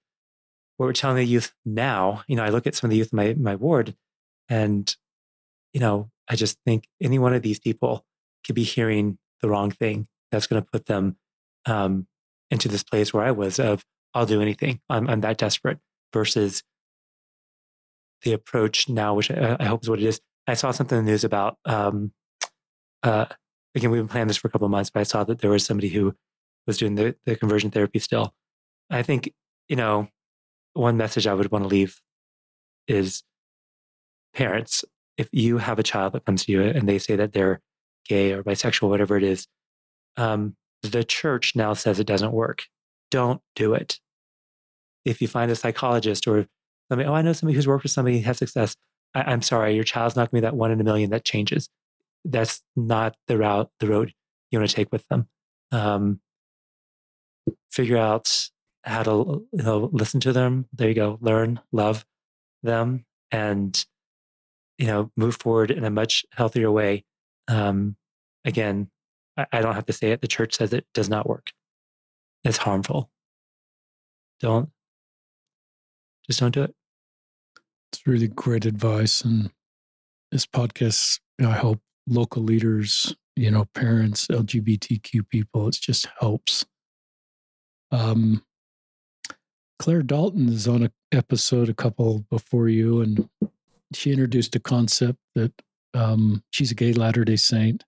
what we're telling the youth now, you know, I look at some of the youth in my, my ward and, you know, I just think any one of these people could be hearing the wrong thing that's going to put them um, into this place where I was of, I'll do anything. I'm, I'm that desperate versus the approach now, which I, I, hope is what it is. I saw something in the news about, um, uh, again, we've been planning this for a couple of months, but I saw that there was somebody who was doing the, the conversion therapy still. I think, you know, one message I would want to leave is parents, if you have a child that comes to you and they say that they're gay or bisexual, whatever it is, um, the church now says it doesn't work. Don't do it. If you find a psychologist or somebody, oh, I know somebody who's worked with somebody who has success. I, am sorry, your child's not going to be that one in a million that changes. That's not the route, the road you want to take with them. Um, figure out how to you know listen to them. There you go. Learn love them and you know move forward in a much healthier way. Um, again I, I don't have to say it. The church says it does not work. It's harmful. Don't just don't do it. It's really great advice and this podcast i hope local leaders you know parents lgbtq people it just helps. Um Claire Dalton is on an episode a couple before you, and she introduced a concept that um, she's a gay Latter day Saint,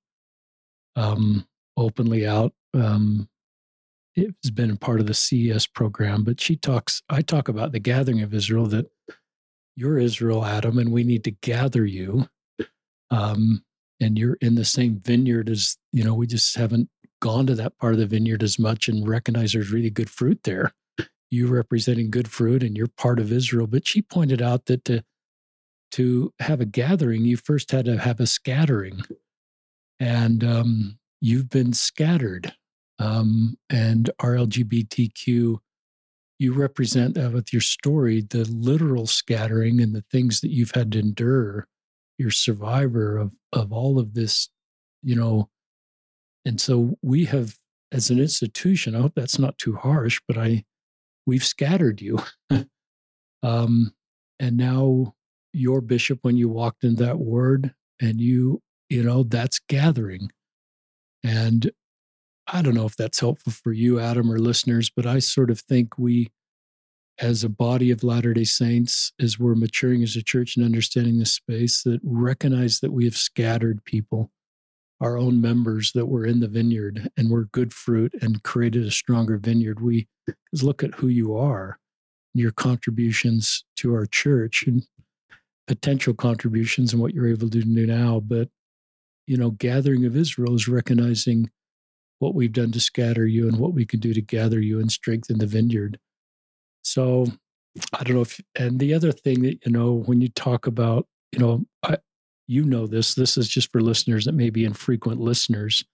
um, openly out. Um, it's been part of the CES program, but she talks, I talk about the gathering of Israel that you're Israel, Adam, and we need to gather you. Um, and you're in the same vineyard as, you know, we just haven't gone to that part of the vineyard as much and recognize there's really good fruit there you representing good fruit and you're part of Israel. But she pointed out that to to have a gathering, you first had to have a scattering, and um, you've been scattered. um, and our LGBTQ. You represent uh, with your story the literal scattering and the things that you've had to endure. You're survivor of of all of this, you know. And so we have, as an institution, I hope that's not too harsh, but I, we've scattered you. <laughs> um, and now your bishop, when you walked in that word, and you, you know, that's gathering. And I don't know if that's helpful for you, Adam, or listeners, but I sort of think we, as a body of Latter day Saints, as we're maturing as a church and understanding this space, that recognize that we have scattered people, our own members that were in the vineyard and were good fruit and created a stronger vineyard. We look at who you are, your contributions to our church, and potential contributions and what you're able to do now. But, you know, gathering of Israel is recognizing what we've done to scatter you and what we can do to gather you and strengthen the vineyard. So I don't know if, and the other thing that, you know, when you talk about, you know, I, you know this, this is just for listeners that may be infrequent listeners.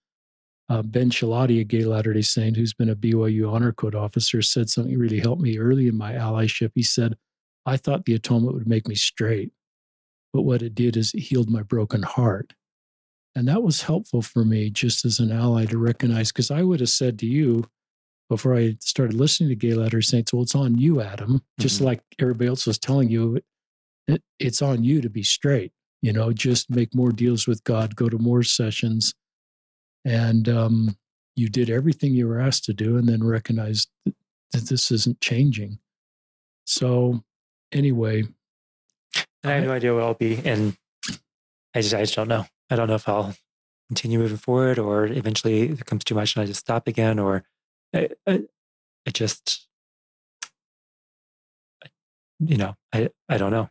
Uh, ben Schilaty, a gay Latter day Saint who's been a BYU Honor Code officer, said something really helped me early in my allyship. He said, I thought the atonement would make me straight, but what it did is it healed my broken heart. And that was helpful for me just as an ally to recognize, because I would have said to you before I started listening to Gay Latter Saints, well, it's on you, Adam, just mm-hmm. like everybody else was telling you, it, it's on you to be straight. You know, just make more deals with God, go to more sessions. And um, you did everything you were asked to do and then recognized that, this isn't changing. So, anyway. I have no idea what I'll be. And I just, I just don't know. I don't know if I'll continue moving forward or eventually it comes too much and I just stop again or I, I, I just, you know, I, I don't know.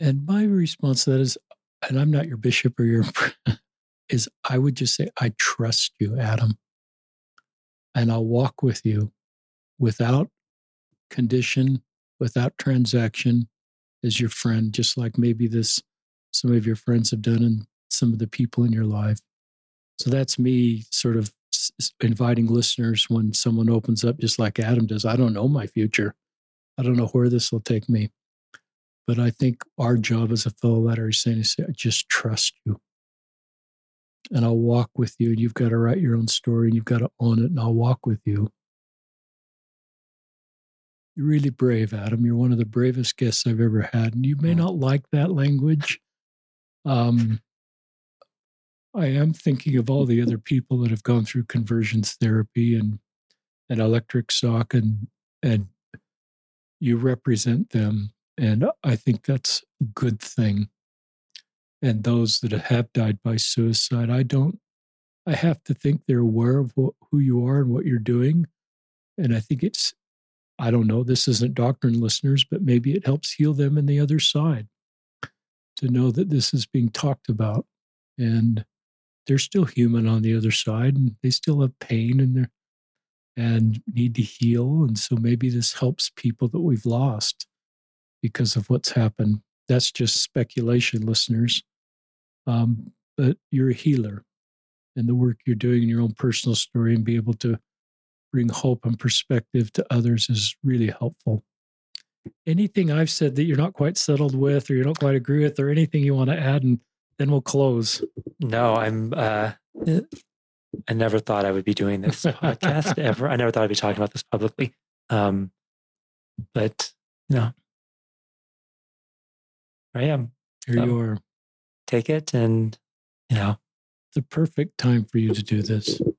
And my response to that is, and I'm not your bishop or your, <laughs> is I would just say, I trust you, Adam. And I'll walk with you without condition, without transaction as your friend, just like maybe this some of your friends have done and some of the people in your life. So that's me sort of inviting listeners when someone opens up, just like Adam does. I don't know my future. I don't know where this will take me. But I think our job as a fellow letter is saying, I just trust you. And I'll walk with you. And you've got to write your own story and you've got to own it. And I'll walk with you. You're really brave, Adam. You're one of the bravest guests I've ever had. And you may not like that language, um, I am thinking of all the other people that have gone through conversions therapy and and electric shock and and you represent them and I think that's a good thing. And those that have died by suicide, I don't I have to think they're aware of what, who you are and what you're doing. And I think it's I don't know, this isn't doctrine listeners, but maybe it helps heal them in the other side to know that this is being talked about and they're still human on the other side and they still have pain and they're, and need to heal and so maybe this helps people that we've lost because of what's happened that's just speculation listeners um, but you're a healer and the work you're doing in your own personal story and be able to bring hope and perspective to others is really helpful anything I've said that you're not quite settled with or you don't quite agree with or anything you want to add and then we'll close. No, I'm uh I never thought I would be doing this <laughs> podcast ever. I never thought I'd be talking about this publicly. Um but you know I am. Here so you are. Take it and you know the perfect time for you to do this. <sighs>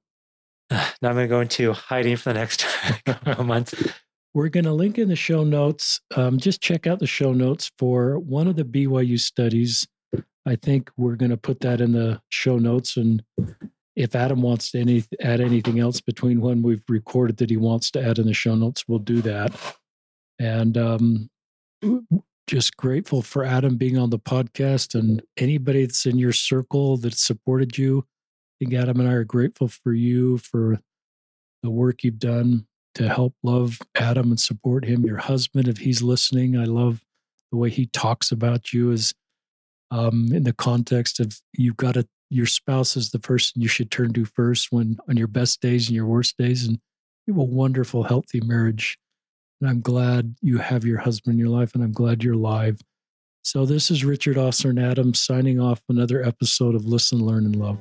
Now I'm going to go into hiding for the next <laughs> couple months. We're going to link in the show notes. Um, just check out the show notes for one of the BYU studies. I think we're going to put that in the show notes. And if Adam wants to any, add anything else between when we've recorded that he wants to add in the show notes, we'll do that. And um, just grateful for Adam being on the podcast and anybody that's in your circle that supported you. I think Adam and I are grateful for you for the work you've done to help love Adam and support him. Your husband, if he's listening, I love the way he talks about you as um, in the context of you've got to your spouse is the person you should turn to first when on your best days and your worst days. And you have a wonderful, healthy marriage. And I'm glad you have your husband in your life, and I'm glad you're alive. So, this is Richard Ostler and Adam signing off another episode of Listen, Learn, and Love.